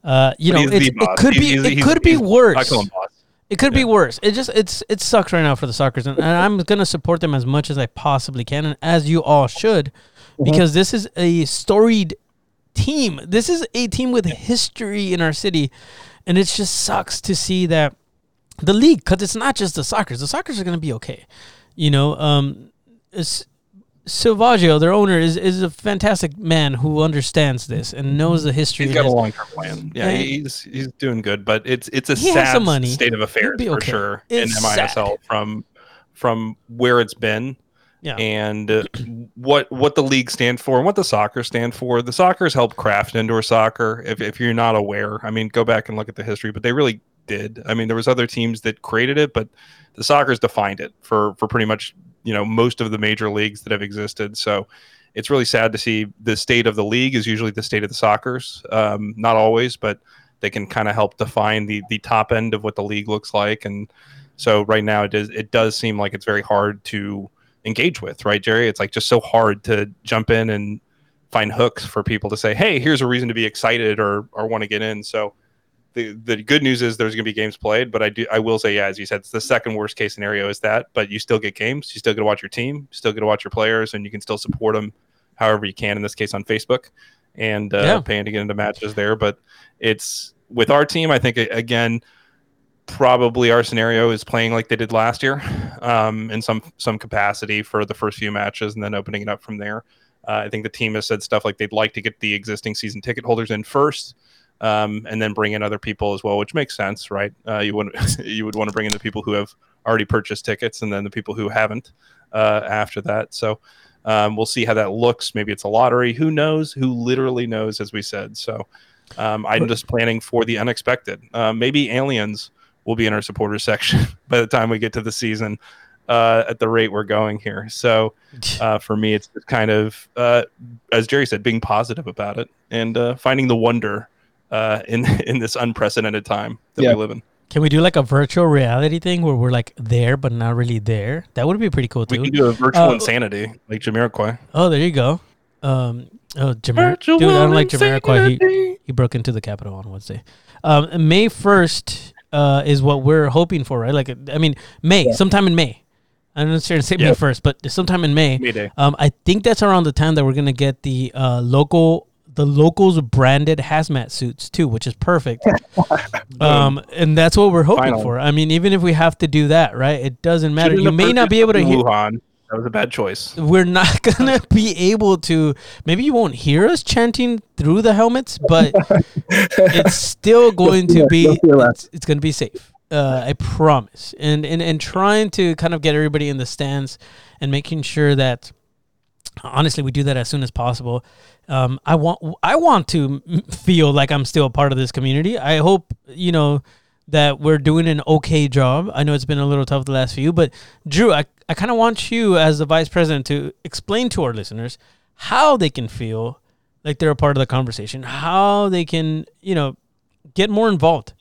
uh, you know, it could be he's, it could be worse. I call him boss. It could yeah. be worse. It just it's it sucks right now for the Sockers, and, and I'm gonna support them as much as I possibly can, and as you all should, mm-hmm. because this is a storied team. This is a team with history in our city, and it just sucks to see that the league, because it's not just the Sockers. The Sockers are gonna be okay, you know. Um, Silvaggio, their owner, is, is a fantastic man who understands this and knows the history. He's got a long term plan. Yeah, he's he's doing good, but it's it's a sad state of affairs for okay. sure it's in MISL sad. from from where it's been. Yeah. And uh, what what the league stands for and what the soccer stand for. The Sockers helped craft indoor soccer. If if you're not aware, I mean, go back and look at the history. But they really did. I mean, there was other teams that created it, but the Sockers defined it for for pretty much you know most of the major leagues that have existed. So it's really sad to see the state of the league is usually the state of the Sockers. Um, not always, but they can kind of help define the the top end of what the league looks like. And so right now it does it does seem like it's very hard to engage with, right, Jerry? It's like just so hard to jump in and find hooks for people to say, hey, here's a reason to be excited or or want to get in. So the the good news is there's going to be games played, but I do I will say yeah, as you said, it's the second worst case scenario is that, but you still get games, you still get to watch your team, you still get to watch your players, and you can still support them however you can. In this case, on Facebook, and uh, yeah. paying to get into matches there. But it's with our team, I think again, probably our scenario is playing like they did last year, um, in some some capacity for the first few matches, and then opening it up from there. Uh, I think the team has said stuff like they'd like to get the existing season ticket holders in first um, and then bring in other people as well, which makes sense, right? Uh, you would [LAUGHS] you would want to bring in the people who have already purchased tickets, and then the people who haven't uh, after that. So um, we'll see how that looks. Maybe it's a lottery. Who knows? Who literally knows? As we said. So um, I'm just planning for the unexpected. Uh, maybe aliens will be in our supporters [LAUGHS] section by the time we get to the season. Uh, at the rate we're going here. So [LAUGHS] uh, for me, it's kind of, uh, as Jerry said, being positive about it and uh, finding the wonder uh, in [LAUGHS] in this unprecedented time that yeah. we live in. Can we do like a virtual reality thing where we're like there but not really there? That would be pretty cool too. We can do a virtual uh, insanity like Jamiroquai. Oh, there you go. Um, oh, Jamir- dude, I don't like Jamiroquai. He he broke into the Capitol on Wednesday. Um, May first uh, is what we're hoping for, right? Like, I mean, May, yeah. sometime in May. I don't necessarily say yep. May first, but sometime in May. May um, I think that's around the time that we're gonna get the uh, local the locals branded hazmat suits too, which is perfect. [LAUGHS] um, and that's what we're hoping Final. for. I mean, even if we have to do that, right? It doesn't matter. You may not be able to hear. Wuhan. That was a bad choice. We're not [LAUGHS] gonna be able to. Maybe you won't hear us chanting through the helmets, but [LAUGHS] it's still going to be. It's, it's going to be safe. Uh, I promise. And and and trying to kind of get everybody in the stands and making sure that honestly we do that as soon as possible um, I want I want to feel like I'm still a part of this community. I hope you know that we're doing an okay job. I know it's been a little tough the last few, but Drew, I, I kind of want you as the vice president to explain to our listeners how they can feel like they're a part of the conversation, how they can, you know, get more involved.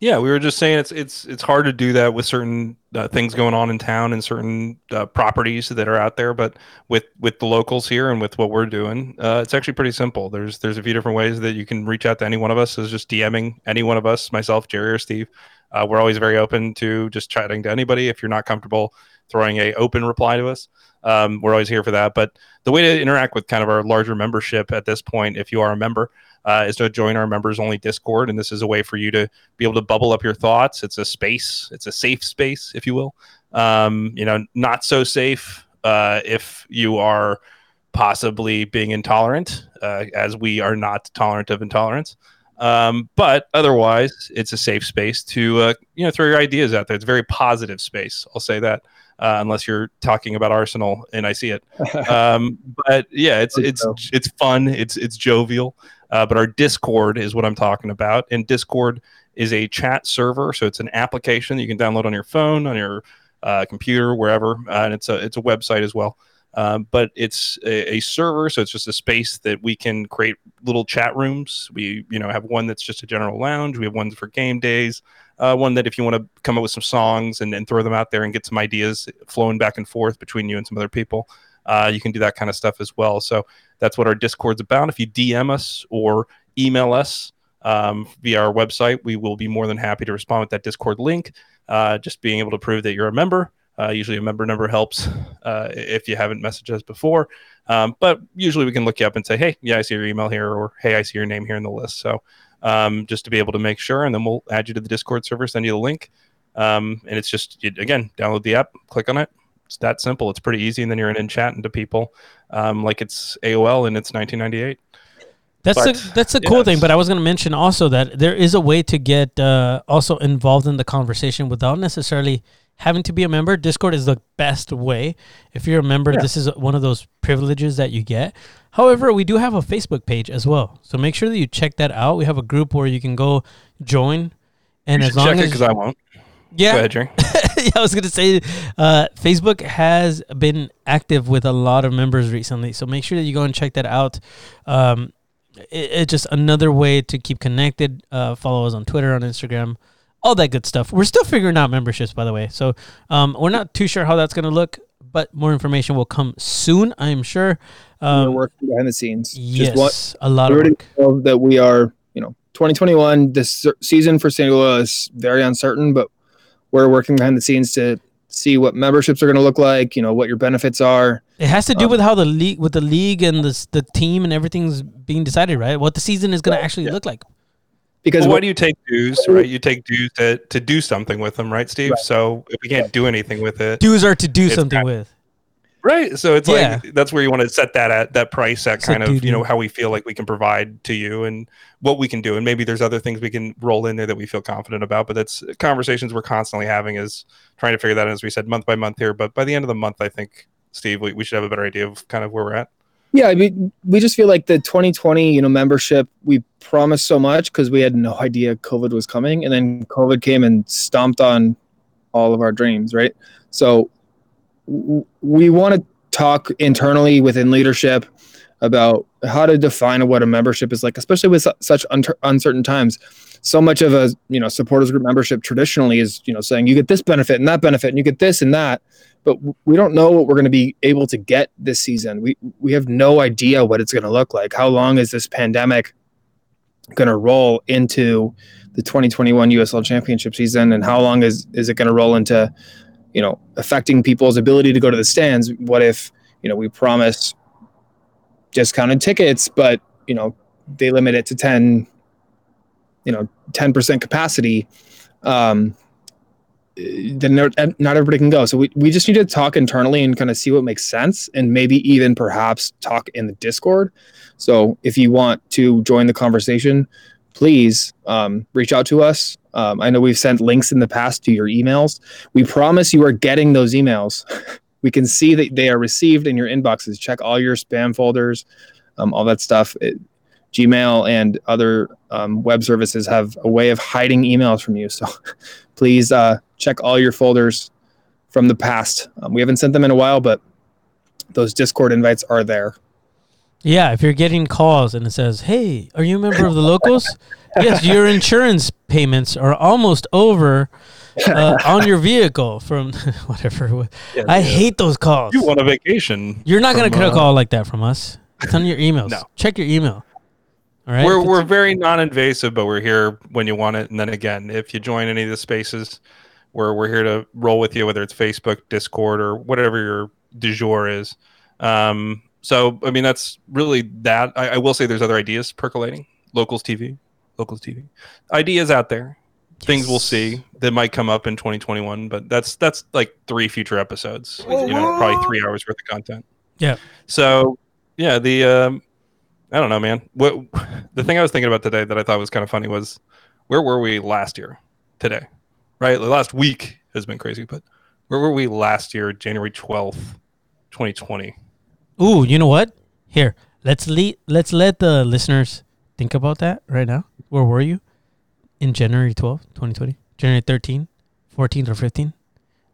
Yeah, we were just saying it's it's it's hard to do that with certain uh, things going on in town and certain uh, properties that are out there. But with with the locals here and with what we're doing, uh, it's actually pretty simple. There's there's a few different ways that you can reach out to any one of us. Is just DMing any one of us, myself, Jerry, or Steve. Uh, we're always very open to just chatting to anybody. If you're not comfortable throwing a open reply to us, um, we're always here for that. But the way to interact with kind of our larger membership at this point, if you are a member uh, is to join our members only Discord. And this is a way for you to be able to bubble up your thoughts. It's a space, it's a safe space, if you will. Um, you know, not so safe uh, if you are possibly being intolerant, uh, as we are not tolerant of intolerance. Um, but otherwise, it's a safe space to uh, you know throw your ideas out there. It's a very positive space. I'll say that. Uh, unless you're talking about Arsenal and I see it. [LAUGHS] Um, but yeah, it's it's it's fun. It's it's jovial. Uh, but our Discord is what I'm talking about. And Discord is a chat server, so it's an application that you can download on your phone, on your uh, computer, wherever, uh, and it's a it's a website as well. Um, but it's a, a, server, so it's just a space that we can create little chat rooms. We, you know, have one that's just a general lounge. We have ones for game days. Uh, one that if you want to come up with some songs and, and throw them out there and get some ideas flowing back and forth between you and some other people, uh, you can do that kind of stuff as well. So that's what our Discord's about. If you DM us or email us um, via our website, we will be more than happy to respond with that Discord link. Uh, just being able to prove that you're a member. Uh, usually, a member number helps uh, if you haven't messaged us before. Um, but usually, we can look you up and say, "Hey, yeah, I see your email here," or "Hey, I see your name here in the list." So, um, just to be able to make sure, and then we'll add you to the Discord server, send you the link, um, and it's just again, download the app, click on it, it's that simple. It's pretty easy, and then you're in and chatting to people um, like it's AOL and it's 1998. That's but, a that's a cool thing. But I was going to mention also that there is a way to get uh, also involved in the conversation without necessarily having to be a member. Discord is the best way. If you're a member, yeah. this is one of those privileges that you get. However, we do have a Facebook page as well, so make sure that you check that out. We have a group where you can go join, and as long as because I won't. Yeah. Ahead, [LAUGHS] [LAUGHS] yeah, I was going to say uh, Facebook has been active with a lot of members recently. So make sure that you go and check that out. Um, it, it's just another way to keep connected. Uh, follow us on Twitter, on Instagram, all that good stuff. We're still figuring out memberships, by the way. So um, we're not too sure how that's going to look, but more information will come soon, I'm sure. Um, we're working behind the scenes. Yes, what, a lot of. That we are, you know, 2021, this season for San Diego is very uncertain, but we're working behind the scenes to see what memberships are going to look like. You know what your benefits are. It has to do um, with how the league, with the league and the the team and everything's being decided, right? What the season is going to actually yeah. look like. Because well, why do you take dues, right? You take dues to, to do something with them, right, Steve? Right. So if we can't do anything with it, dues are to do something with. Right. So it's yeah. like that's where you want to set that at that price at kind of, you know, how we feel like we can provide to you and what we can do. And maybe there's other things we can roll in there that we feel confident about. But that's conversations we're constantly having is trying to figure that out, as we said, month by month here. But by the end of the month, I think, Steve, we, we should have a better idea of kind of where we're at. Yeah, I mean, we just feel like the 2020, you know, membership, we promised so much because we had no idea COVID was coming. And then COVID came and stomped on all of our dreams, right? So we want to talk internally within leadership about how to define what a membership is like, especially with su- such un- uncertain times. So much of a you know supporters group membership traditionally is you know saying you get this benefit and that benefit and you get this and that, but we don't know what we're going to be able to get this season. We we have no idea what it's going to look like. How long is this pandemic going to roll into the 2021 USL Championship season, and how long is is it going to roll into you know, affecting people's ability to go to the stands. What if, you know, we promise discounted tickets, but, you know, they limit it to 10, you know, 10% capacity. Um, then not everybody can go. So we, we just need to talk internally and kind of see what makes sense and maybe even perhaps talk in the Discord. So if you want to join the conversation, please um, reach out to us. Um, I know we've sent links in the past to your emails. We promise you are getting those emails. [LAUGHS] we can see that they are received in your inboxes. Check all your spam folders, um, all that stuff. It, Gmail and other um, web services have a way of hiding emails from you. So [LAUGHS] please uh, check all your folders from the past. Um, we haven't sent them in a while, but those Discord invites are there. Yeah, if you're getting calls and it says, "Hey, are you a member of the locals?" [LAUGHS] yes, your insurance payments are almost over uh, [LAUGHS] on your vehicle from [LAUGHS] whatever. Yeah, I yeah. hate those calls. You want a vacation? You're not gonna get a uh, call like that from us. It's on your emails. No. Check your email. All right. We're we're very non-invasive, but we're here when you want it. And then again, if you join any of the spaces, we're we're here to roll with you, whether it's Facebook, Discord, or whatever your du jour is. Um, so I mean, that's really that. I, I will say there's other ideas percolating. Locals TV, locals TV, ideas out there. Things we'll see that might come up in 2021, but that's that's like three future episodes. You know, probably three hours worth of content. Yeah. So yeah, the um, I don't know, man. What the thing I was thinking about today that I thought was kind of funny was where were we last year today? Right? The last week has been crazy, but where were we last year, January 12th, 2020? Ooh, you know what? Here, let's le- let's let the listeners think about that right now. Where were you in January 12th, 2020? January 13, 14, or 15?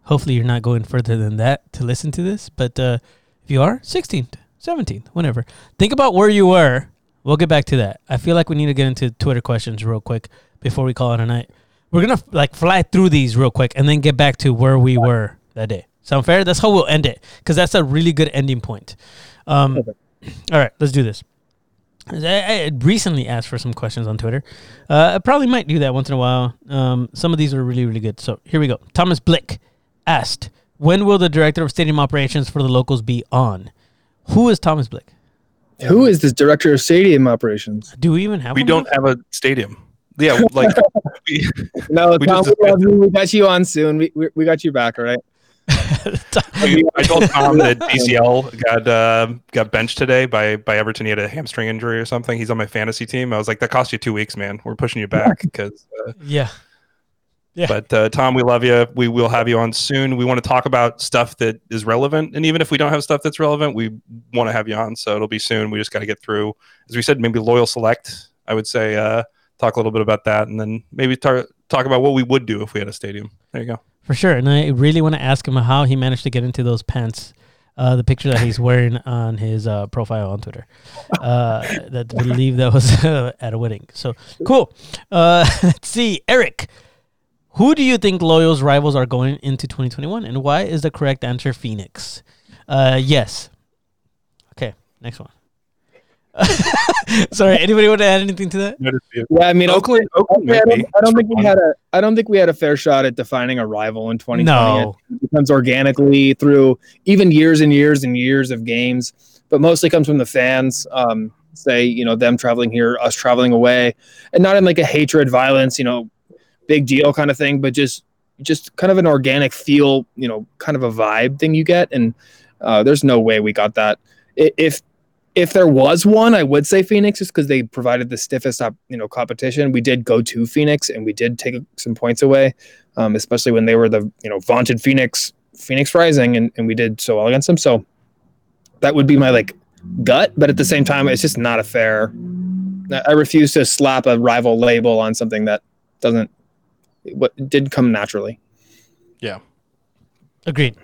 Hopefully, you're not going further than that to listen to this. But uh, if you are, 16th, 17th, whenever. Think about where you were. We'll get back to that. I feel like we need to get into Twitter questions real quick before we call it a night. We're gonna like fly through these real quick and then get back to where we were that day. Sound fair? That's how we'll end it because that's a really good ending point. Um, all right, let's do this. I, I recently asked for some questions on Twitter. Uh, I probably might do that once in a while. Um, some of these are really, really good. So here we go. Thomas Blick asked, "When will the director of stadium operations for the locals be on?" Who is Thomas Blick? Who is this director of stadium operations? Do we even have? We one? don't have a stadium. Yeah, like [LAUGHS] we, No, We Tom, we, love you. we got you on soon. We, we, we got you back, all right? I told Tom that DCL got uh, got benched today by by Everton. He had a hamstring injury or something. He's on my fantasy team. I was like, that cost you two weeks, man. We're pushing you back because. Uh, yeah. Yeah. But uh, Tom, we love you. We will have you on soon. We want to talk about stuff that is relevant, and even if we don't have stuff that's relevant, we want to have you on. So it'll be soon. We just got to get through, as we said, maybe loyal select. I would say uh, talk a little bit about that, and then maybe tar- talk about what we would do if we had a stadium. There you go. For sure. And I really want to ask him how he managed to get into those pants. Uh, the picture that he's wearing [LAUGHS] on his uh, profile on Twitter. Uh, [LAUGHS] that I believe that was [LAUGHS] at a wedding. So cool. Uh, let's see. Eric, who do you think Loyal's rivals are going into 2021? And why is the correct answer Phoenix? Uh, yes. Okay, next one. Sorry, anybody want to add anything to that? Yeah, I mean, Oakland, Oakland Okay, I, maybe. don't, I don't think we had a I don't think we had a fair shot at defining a rival in 2020. No. It becomes organically through even years and years and years of games, but mostly comes from the fans. Um, say you know them traveling here, us traveling away, and not in like a hatred, violence, you know, big deal kind of thing, but just just kind of an organic feel, you know, kind of a vibe thing you get. And uh, there's no way we got that. If if there was one, I would say Phoenix, just because they provided the stiffest, op- you know, competition. We did go to Phoenix, and we did take some points away, um, especially when they were the you know vaunted Phoenix, Phoenix Rising, and, and we did so well against them. So that would be my like gut, but at the same time, it's just not a fair. I I refuse to slap a rival label on something that doesn't what did come naturally. Yeah, agreed.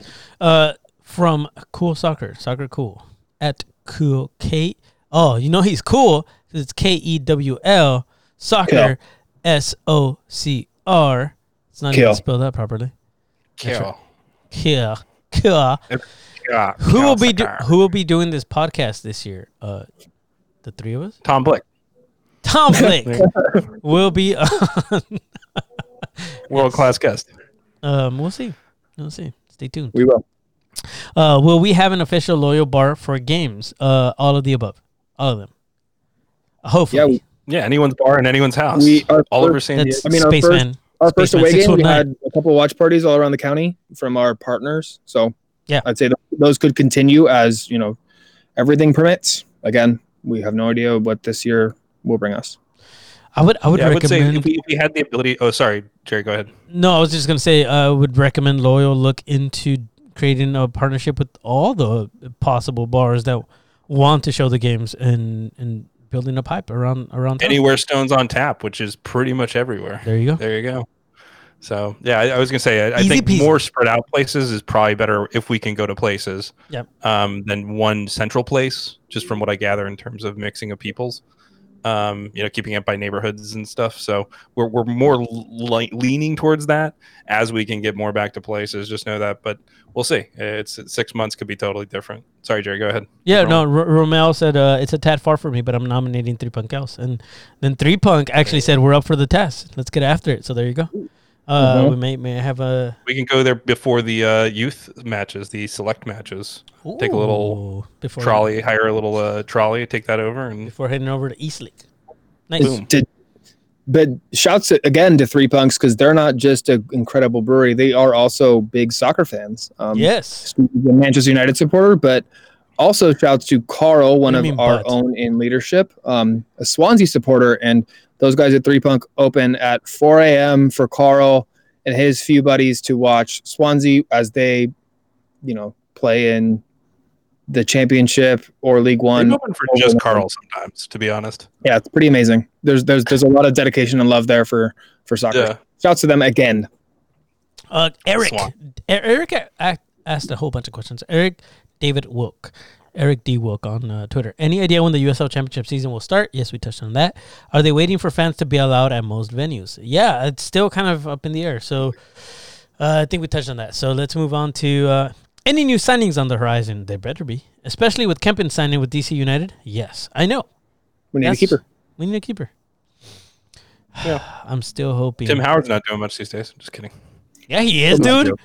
Uh, from Cool Soccer, Soccer Cool at Cool K. Oh, you know he's cool 'cause it's K E W L Soccer S O C R. It's not Kill. even spelled out properly. That's Kill. Kill, kill. Who will be do- who will be doing this podcast this year? Uh, the three of us. Tom Blake. Tom [LAUGHS] Blake will be [LAUGHS] on. world class guest. Um, we'll see. We'll see. Stay tuned. We will. Uh, will we have an official loyal bar for games? Uh, all of the above. All of them. Hopefully. Yeah, we- Yeah, anyone's bar in anyone's house. We are all over San Diego. I mean, our first- Spaceman. Our first Spaceman away game, we had a couple of watch parties all around the county from our partners. So Yeah. I'd say th- those could continue as you know everything permits. Again, we have no idea what this year will bring us. I would. I would Yeah, I would say if we, if we had the ability. Oh, sorry, Jerry, go ahead. no, I was just gonna say. I would recommend Loyal look into creating a partnership with all the possible bars that want to show the games and and building a pipe around around. town. Anywhere Stones on tap, which is pretty much everywhere. There you go. There you go. So yeah, I, I was gonna say I, I think peasy. more spread out places is probably better if we can go to places. Yep. Um, than one central place, just from what I gather in terms of mixing of peoples. Um, you know, keeping it by neighborhoods and stuff. So we're we're more le- leaning towards that as we can get more back to places. Just know that, but we'll see. It's, it's six months could be totally different. Sorry, Jerry. Go ahead. Yeah, Wrong. no. R- Romel said uh, it's a tad far for me, but I'm nominating Three Punks Ales, and then Three Punk actually said we're up for the test. Let's get after it. So there you go. Uh, Mhm. We may may have a We can go there before the uh, youth matches, the select matches. Take a little before Trolley, hire a little uh, trolley, take that over, and before heading over to East Lake. Nice. Boom. Did, but shouts again to Three Punks because they're not just an incredible brewery; they are also big soccer fans. Um, Yes. A Manchester United supporter, but also shouts to Carl, one of mean, our but? own in leadership, um, a Swansea supporter, and those guys at Three Punk open at 4 a.m. for Carl and his few buddies to watch Swansea as they, you know, play in the Championship or League I'm One. open for just Carl sometimes, to be honest. Yeah, it's pretty amazing. There's there's there's a lot of dedication and love there for for soccer. Yeah. Shouts to them again. Uh, Eric. Swan. Eric a- a- asked a whole bunch of questions. Eric David Wilk. Eric D. Wilk on uh, Twitter. Any idea when the USL Championship season will start? Yes, we touched on that. Are they waiting for fans to be allowed at most venues? Yeah, it's still kind of up in the air. So uh, I think we touched on that. So let's move on to uh, any new signings on the horizon. There better be, especially with Kempin signing with DC United. Yes, I know. We need Yes. a keeper. We need a keeper. Yeah. [SIGHS] I'm still hoping. Tim Howard's not doing much these days. Just kidding. Yeah, he is, Come on, dude.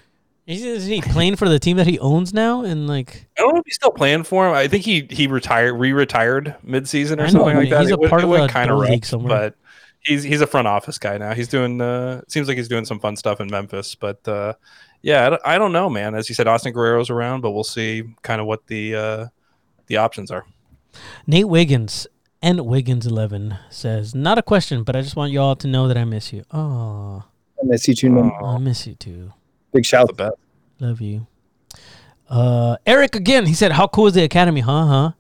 Joe. Is, is he playing for the team that he owns now? And like, I don't know if he's still playing for him. I think he he retired, re-retired mid-season or know, something like that. he's that. a went- part of went a kinda league rough, somewhere. but he's he's a front office guy now. He's doing uh seems like he's doing some fun stuff in Memphis, but uh yeah, I don't, I don't know, man. As you said, Austin Guerrero's around, but we'll see kind of what the uh the options are. Nate Wiggins and Wiggins eleven says, not a question, but I just want you all to know that I miss you. Oh, I miss you too. man. I miss you too. Big shout. out. best. Love you. Uh, Eric again. He said, "How cool is the academy, huh? Huh,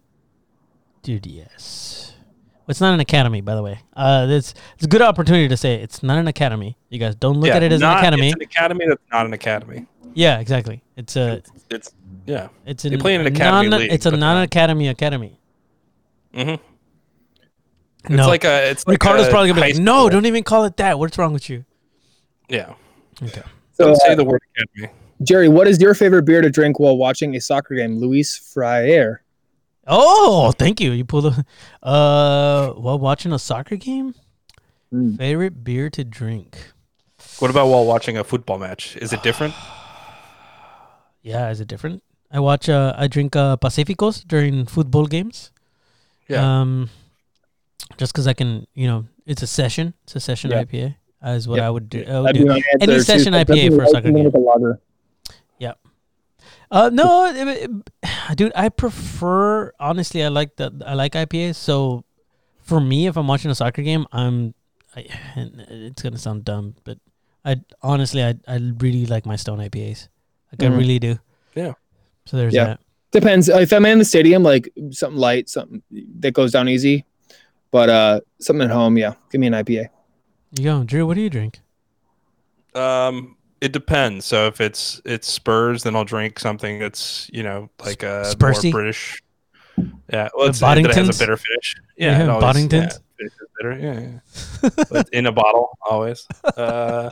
dude? Yes. It's not an academy, by the way. Uh, it's it's a good opportunity to say it. it's not an academy. You guys don't look Yeah, at it as not- an academy. It's an academy that's not an academy. yeah, exactly. It's a It's, it's yeah. it's they an, play in an a academy non, league, It's a non-academy academy. Mm-hmm. It's no, like a. It's like Ricardo's a probably gonna be like, no, school." don't even call it that. What's wrong with you? Yeah. Okay. So, Don't say uh, the word academy. Jerry, what is your favorite beer to drink while watching a soccer game? Luis Fryer. Oh, thank you. You pulled a uh while watching a soccer game. Mm. Favorite beer to drink? What about while watching a football match? Is it different? [SIGHS] Yeah, is it different? I watch uh I drink uh Pacificos during football games. Yeah. Um just cuz I can, you know, it's a session. It's a session Yeah. IPA. Is what Yeah. I would do. I would do. be my too. session So IPA for a like soccer something game. with a lager. Uh, no, it- it- dude, I prefer honestly. I like the I like IPAs. So for me, if I'm watching a soccer game, I'm. I, and it's gonna sound dumb, but I honestly I I really like my Stone IPAs. Like I Mhm. really do. Yeah. So there's Yeah. that. Depends. If I'm in the stadium, like something light, something that goes down easy. But uh something at home, yeah. Give me an IPA. You go, Drew. What do you drink? Um, it depends. So if it's it's Spurs, then I'll drink something that's you know like a Spursy? more British. Yeah, well, it's, that has a bitter finish. Yeah, Yeah, always- Boddingtons? Yeah, bitter. Yeah, yeah. but in a bottle always. Uh,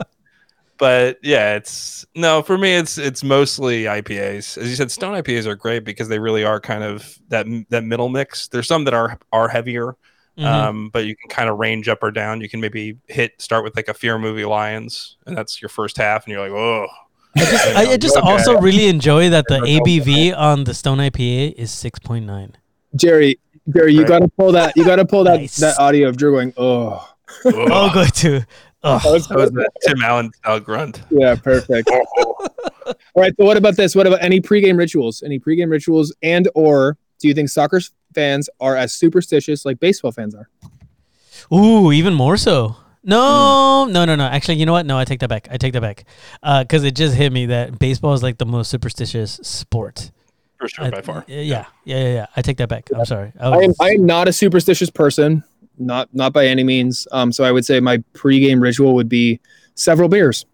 but yeah, it's no for me. It's it's mostly IPAs. As you said, Stone IPAs are great because they really are kind of that that middle mix. There's some that are are heavier, Mhm. um, but you can kind of range up or down. You can maybe hit start with like a fear movie Lions, and that's your first half, and you're like, oh. I just, I, I just Okay. also really enjoy that the ABV on the Stone IPA is six point nine. Jerry, Jerry, you Right. gotta pull that you gotta pull that Nice. that audio of Drew going, oh Oh, good too. Oh, That was That was the Tim Allen style grunt. yeah, perfect. All right. So what about this? What about any pregame rituals? Any pregame rituals and or do you think soccer fans are as superstitious like baseball fans are? Ooh, even more so. No, Hmm. no, no, no. Actually, you know what? No, I take that back. I take that back. Because it just hit me that baseball is like the most superstitious sport. For sure, I- by far. Yeah, yeah, yeah, yeah. yeah. I take that back. I'm sorry. I I am I am not a superstitious person, not not by any means. Um, so I would say my pregame ritual would be several beers.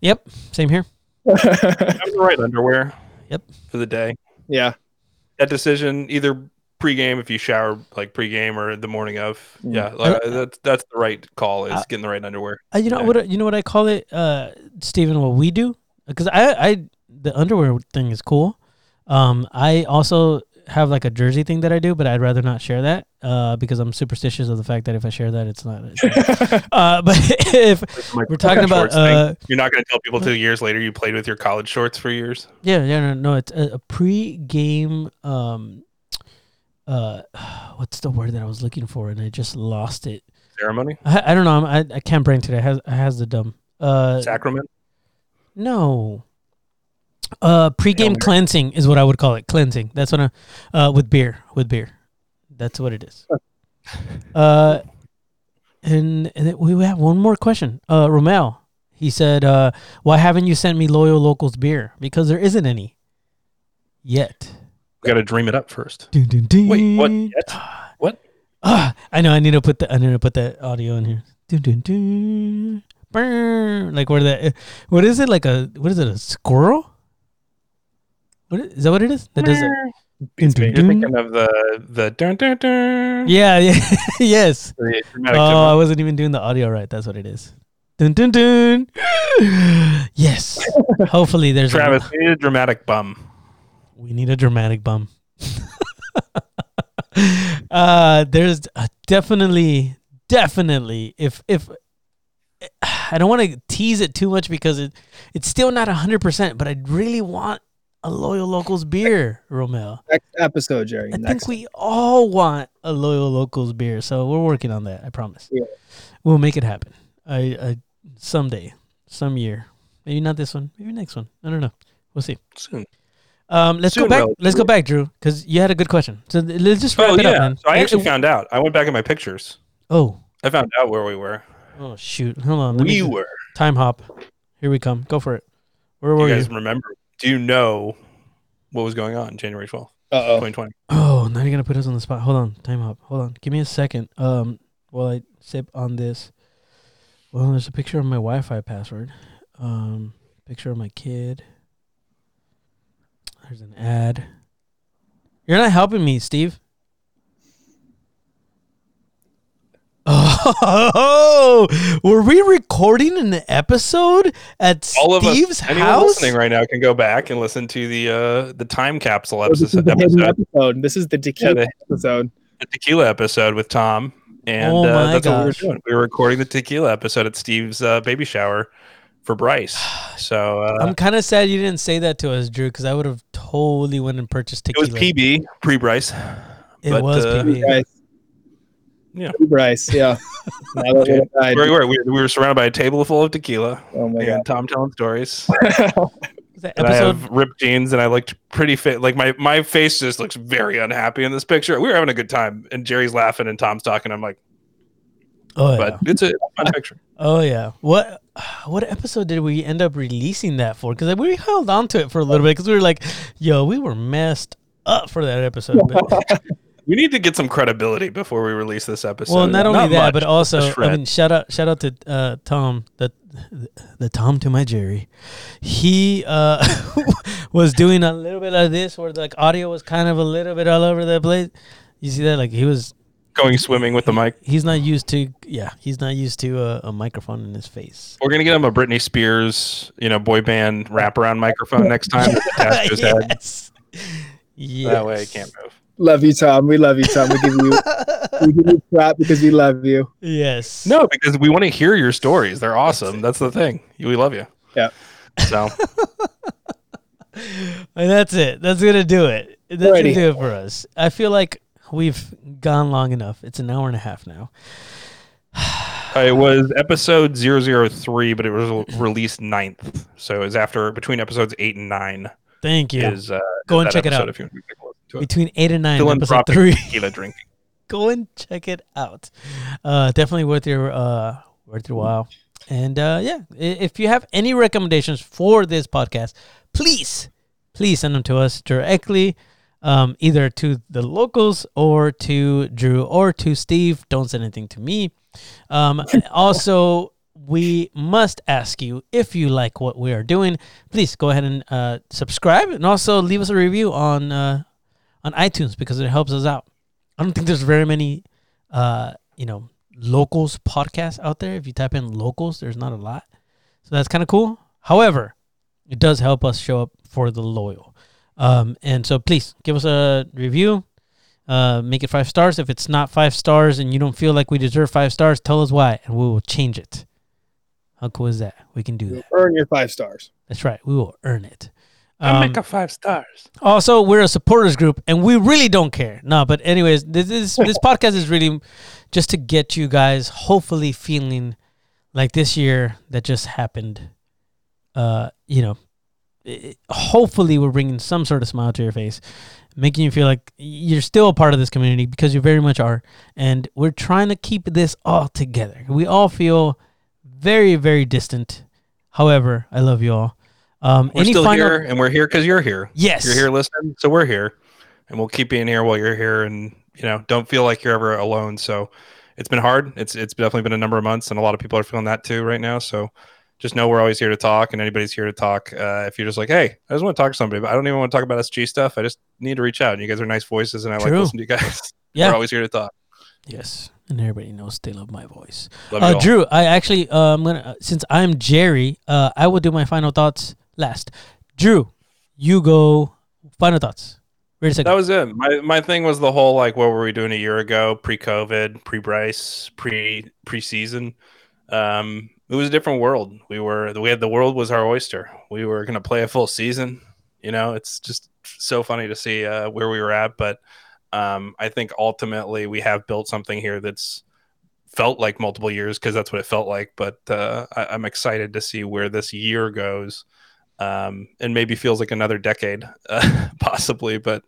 yep, same here. [LAUGHS] Have the right underwear. Yep. For the day. yeah, That decision, either pregame if you shower like pregame or the morning of. Mm. Yeah, like, that's that's the right call is getting the right underwear. Uh, you know Yeah. what? You know what I call it, uh, Stephen. What we do, because I, I, the underwear thing is cool. Um, I also have like a jersey thing that I do, but I'd rather not share that, uh, because I'm superstitious of the fact that if I share that, it's not. It's [LAUGHS] not- uh, but [LAUGHS] if Like, we're talking about, shorts uh, You're not going to tell people two years later you played with your college shorts for years. yeah, yeah, no, no, it's a, a pre-game. Um, uh, [SIGHS] what's the word that I was looking for, and I just lost it. Ceremony, I, I don't know. I'm, I I can't brain today. I has I has the dumb. Uh, sacrament. No. Uh, pre-game Mary. cleansing is what I would call it. Cleansing. That's what I, uh, with beer. With beer. That's what it is. uh, and, and then we have one more question. Uh, Romel, he said, uh, why haven't you sent me Loyal Locals beer? Because there isn't any yet. We got to dream it up first. Dun, dun, dun. Wait, what? Yet? What? Ah, I know. I need to put the. I need to put that audio in here. Dun, dun, dun. Brr. Like where that? What is it? Like a what is it? A squirrel? What is, is that? What it is? That does it. Dun, dun, You're thinking of the the dun dun dun. Yeah. Yeah. [LAUGHS] yes. The dramatic Oh, I wasn't even doing the audio right. That's what it is. Dun dun dun. [GASPS] yes. Hopefully, there's. a- Travis, we need a dramatic bum. We need a dramatic bum. [LAUGHS] uh, there's a definitely, definitely. If if I don't want to tease it too much because it it's still not hundred percent, but I really want a loyal locals beer, Romel. Next episode, Jerry. I Next. think we all want a loyal locals beer, so we're working on that. I promise. Yeah. We'll make it happen. I, I someday, some year, maybe not this one, maybe next one. I don't know. We'll see. Soon. Um, let's go back. relatively. Let's go back, Drew, because you had a good question. So let's just wrap Oh it yeah. up, man. So I actually it- found out. I went back in my pictures. Oh, I found out where we were. oh shoot! Hold on. Let We just- were. time hop. Here we come. Go for it. Where were You you? guys remember? Do you know what was going on January twelfth, Uh oh. 2020? Oh, now you're gonna put us on the spot. Hold on. Time up. Hold on. Give me a second. Um, while I sip on this. Well, there's a picture of my Wi-Fi password. Um, picture of my kid. There's an ad. You're not helping me, Steve. [LAUGHS] Oh, were we recording an episode at All of Steve's us, anyone house? listening right now, can go back and listen to the uh the time capsule This is episode, the hidden episode episode. This is the tequila the- episode. the tequila episode with Tom, and Oh uh, my that's what we were gosh. doing. We were recording the tequila episode at Steve's uh, baby shower for Bryce. [SIGHS] So uh, I'm kind of sad you didn't say that to us, Drew, because I would have totally went and purchased tequila. it was. PB pre Bryce. It but, was uh, PB. Bryce. Yeah. Bryce. Yeah. [LAUGHS] Okay. we're. Where we were, we, we were surrounded by a table full of tequila Oh my and Tom telling stories. [LAUGHS] god. Was And I episode? have ripped jeans, and I looked pretty fit. Like my my face just looks very unhappy in this picture. We were having a good time, and Jerry's laughing, and Tom's talking. I'm like, oh yeah. but it's a fun picture. Oh yeah. What what episode did we end up releasing that for? Because we held on to it for a little bit because we were like, "Yo, we were messed up for that episode." But, [LAUGHS] We need to get some credibility before we release this episode. well, not only that, much, but also, I mean, shout out, shout out to uh, Tom, the the Tom to my Jerry. He uh, [LAUGHS] was doing a little bit of this where like audio was kind of a little bit all over the place. You see that? Like he was going swimming with the mic. he's not used to yeah he's not used to a, a microphone in his face We're gonna get him a Britney Spears, you know, boy band wraparound microphone next time. [LAUGHS] head. yes. yes That way, he can't move. Love you, Tom. We love you, Tom. We give you we give you crap because we love you. yes No, because we want to hear your stories. They're awesome. That's the thing. We love you. Yeah. So [LAUGHS] and that's it that's gonna do it that's gonna do it for us i feel like we've gone long enough it's an hour and a half now [SIGHS] uh, it was episode 003, but it was released 9th. So it was after between episodes eight and nine. thank you Is uh, Go is and check it out. If you want to take a listen to it. between eight and nine episode three. tequila drinking. [LAUGHS] go and check it out. Uh definitely worth your uh worth your while. And uh yeah if you have any recommendations for this podcast please please send them to us directly um either to the locals or to drew or to steve. Don't send anything to me. Um also we must ask you if you like what we are doing. Please go ahead and uh subscribe and also leave us a review on uh on iTunes because it helps us out. I don't think there's very many, uh, you know, locals podcasts out there. If you type in locals, there's not a lot, so that's kind of cool. However, it does help us show up for the loyal. Um, and so please give us a review. Uh, make it five stars. If it's not five stars and you don't feel like we deserve five stars, tell us why, and we will change it. How cool is that? We can do that. Earn your five stars. That's right. We will earn it. Um, make a five stars. also, we're a supporters group, and we really don't care. No, but anyways, this this, this [LAUGHS] podcast is really just to get you guys hopefully feeling like this year that just happened. Uh, you know, it- hopefully we're bringing some sort of smile to your face, making you feel like you're still a part of this community because you very much are, and we're trying to keep this all together. We all feel very very distant. However, I love you all. Um, We're any still final- here, and we're here because you're here. Yes. You're here listening, so we're here, and we'll keep being here while you're here. And you know, don't feel like you're ever alone. So it's been hard. It's it's definitely been a number of months, and a lot of people are feeling that too right now. So just know we're always here to talk, and anybody's here to talk. Uh, if you're just like, hey, I just want to talk to somebody, but I don't even want to talk about SG stuff. I just need to reach out. And you guys are nice voices, and I like True. listening to you guys. [LAUGHS] Yeah. we're always here to talk. Yes, and everybody knows they love my voice. Love Uh. Drew, I actually, uh, I'm gonna uh, since I'm Jerry, uh, I will do my final thoughts last. Drew, you go. Final thoughts. Ready to That was it. My my thing was the whole like what were we doing a year ago, pre COVID, pre Bryce, pre preseason. Um, it was a different world. We were we had the world was our oyster. We were gonna play a full season. You know, it's just so funny to see uh, where we were at. But um, I think ultimately we have built something here that's felt like multiple years because that's what it felt like. But uh, I, I'm excited to see where this year goes um, and maybe feels like another decade, uh, [LAUGHS] possibly. But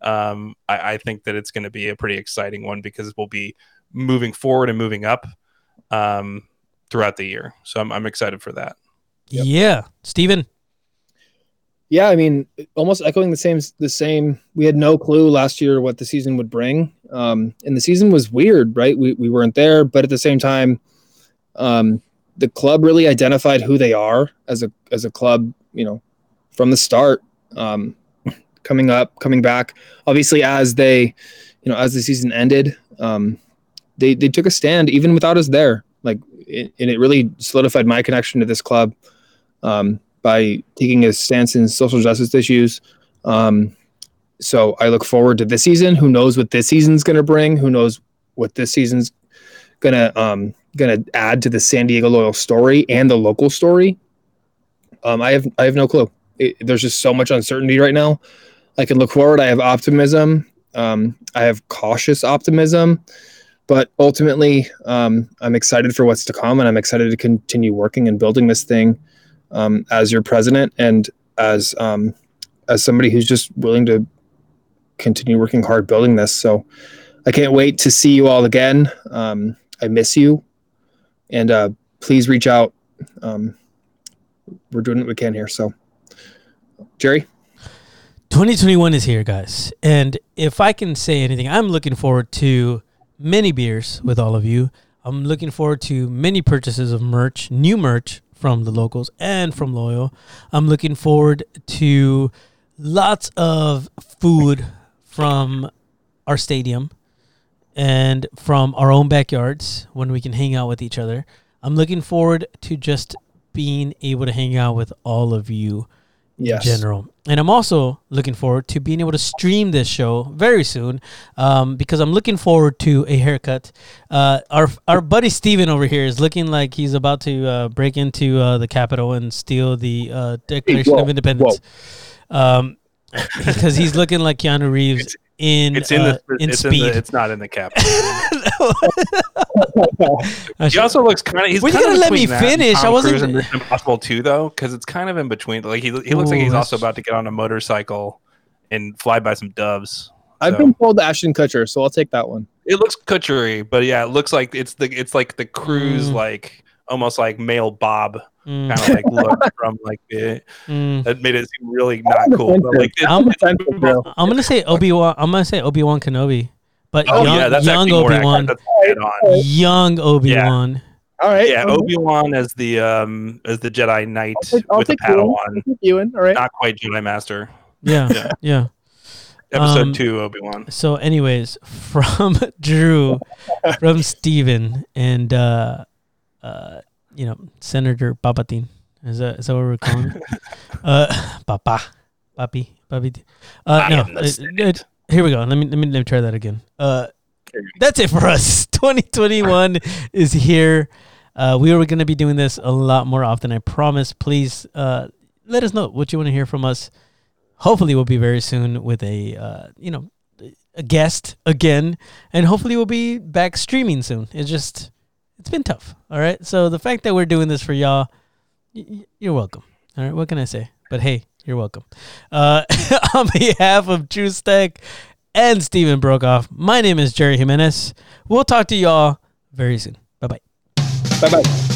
um, I, I think that it's going to be a pretty exciting one because we'll be moving forward and moving up um, throughout the year. So I'm, I'm excited for that. Yep. Yeah, Stephen. Yeah, I mean, almost echoing the same. The same. We had no clue last year what the season would bring, um, and the season was weird, right? We we weren't there, but at the same time, um, the club really identified who they are as a as a club. You know, from the start, um, coming up, coming back. Obviously, as they, you know, as the season ended, um, they they took a stand even without us there. Like, it, and it really solidified my connection to this club. Um, by taking a stance in social justice issues. Um, so I look forward to this season. Who knows what this season's going to bring? Who knows what this season's to um, going to add to the San Diego Loyal story and the local story? Um, I have I have no clue. It, there's just so much uncertainty right now. I can look forward. I have optimism. Um, I have cautious optimism, but ultimately, um, I'm excited for what's to come, and I'm excited to continue working and building this thing um, as your president and as um, as somebody who's just willing to continue working hard building this. So I can't wait to see you all again. Um, I miss you, and uh, please reach out. We're doing what we can here. So, Jerry, 2021 is here, guys. And if I can say anything, I'm looking forward to many beers with all of you. I'm looking forward to many purchases of merch, new merch from the locals and from Loyal. I'm looking forward to lots of food from our stadium and from our own backyards when we can hang out with each other. I'm looking forward to just being able to hang out with all of you yes, in general. And I'm also looking forward to being able to stream this show very soon um, because I'm looking forward to a haircut. Uh, our our buddy Steven over here is looking like he's about to uh, break into uh, the Capitol and steal the uh, Declaration whoa, of Independence. Um, because he's looking like Keanu Reeves in It's in uh, the in it's speed. in the it's not in the cap. [LAUGHS] I [LAUGHS] He also looks kind of. He's Well, you kind of gotta let me between that and finish. I wasn't- Cruise Impossible too, though, because it's kind of in between. Like he he looks like Ooh, he's also about to get on a motorcycle and fly by some doves. I've So- been told Ashton Kutcher, so I'll take that one. It looks couture but yeah, it looks like it's the it's like the cruise Mm. like almost like male Bob Mm, kind of like look [LAUGHS] from like the, mm. that made it seem really not cool. But like it's, I'm- Offensive. I'm gonna say Obi Wan. I'm gonna say Obi Wan Kenobi, but oh young, yeah, that's young Obi Wan, accurate. That's dead on. young Obi Wan. Yeah. All right. Yeah. Obi Wan as the um as the Jedi Knight I'll take, I'll with the take Ewan. Padawan, I'll Ewan. All right. not quite Jedi Master. Yeah, Yeah. yeah. Episode Um, two, Obi Wan. So, anyways, [LAUGHS] from Drew, from Steven, and uh, uh, you know, Senator Papatin. Is that is that what we're calling? it? [LAUGHS] uh, [LAUGHS] Papa, Papi, Papi. Uh, I no, am the Senate. uh, here we go. Let me let me let me try that again. Uh, that's it for us. [LAUGHS] 2021 is here. Uh, we are going to be doing this a lot more often. I promise. Please uh, let us know what you want to hear from us. Hopefully, we'll be very soon with a uh, you know a guest again, and hopefully, we'll be back streaming soon. It's just it's been tough. All right. So the fact that we're doing this for y'all, y- y- you're welcome. All right. What can I say? But hey, you're welcome. Uh, [LAUGHS] on behalf of Drew Stack and Steven Brokoff, my name is Jerry Jimenez. We'll talk to y'all very soon. Bye bye. Bye bye.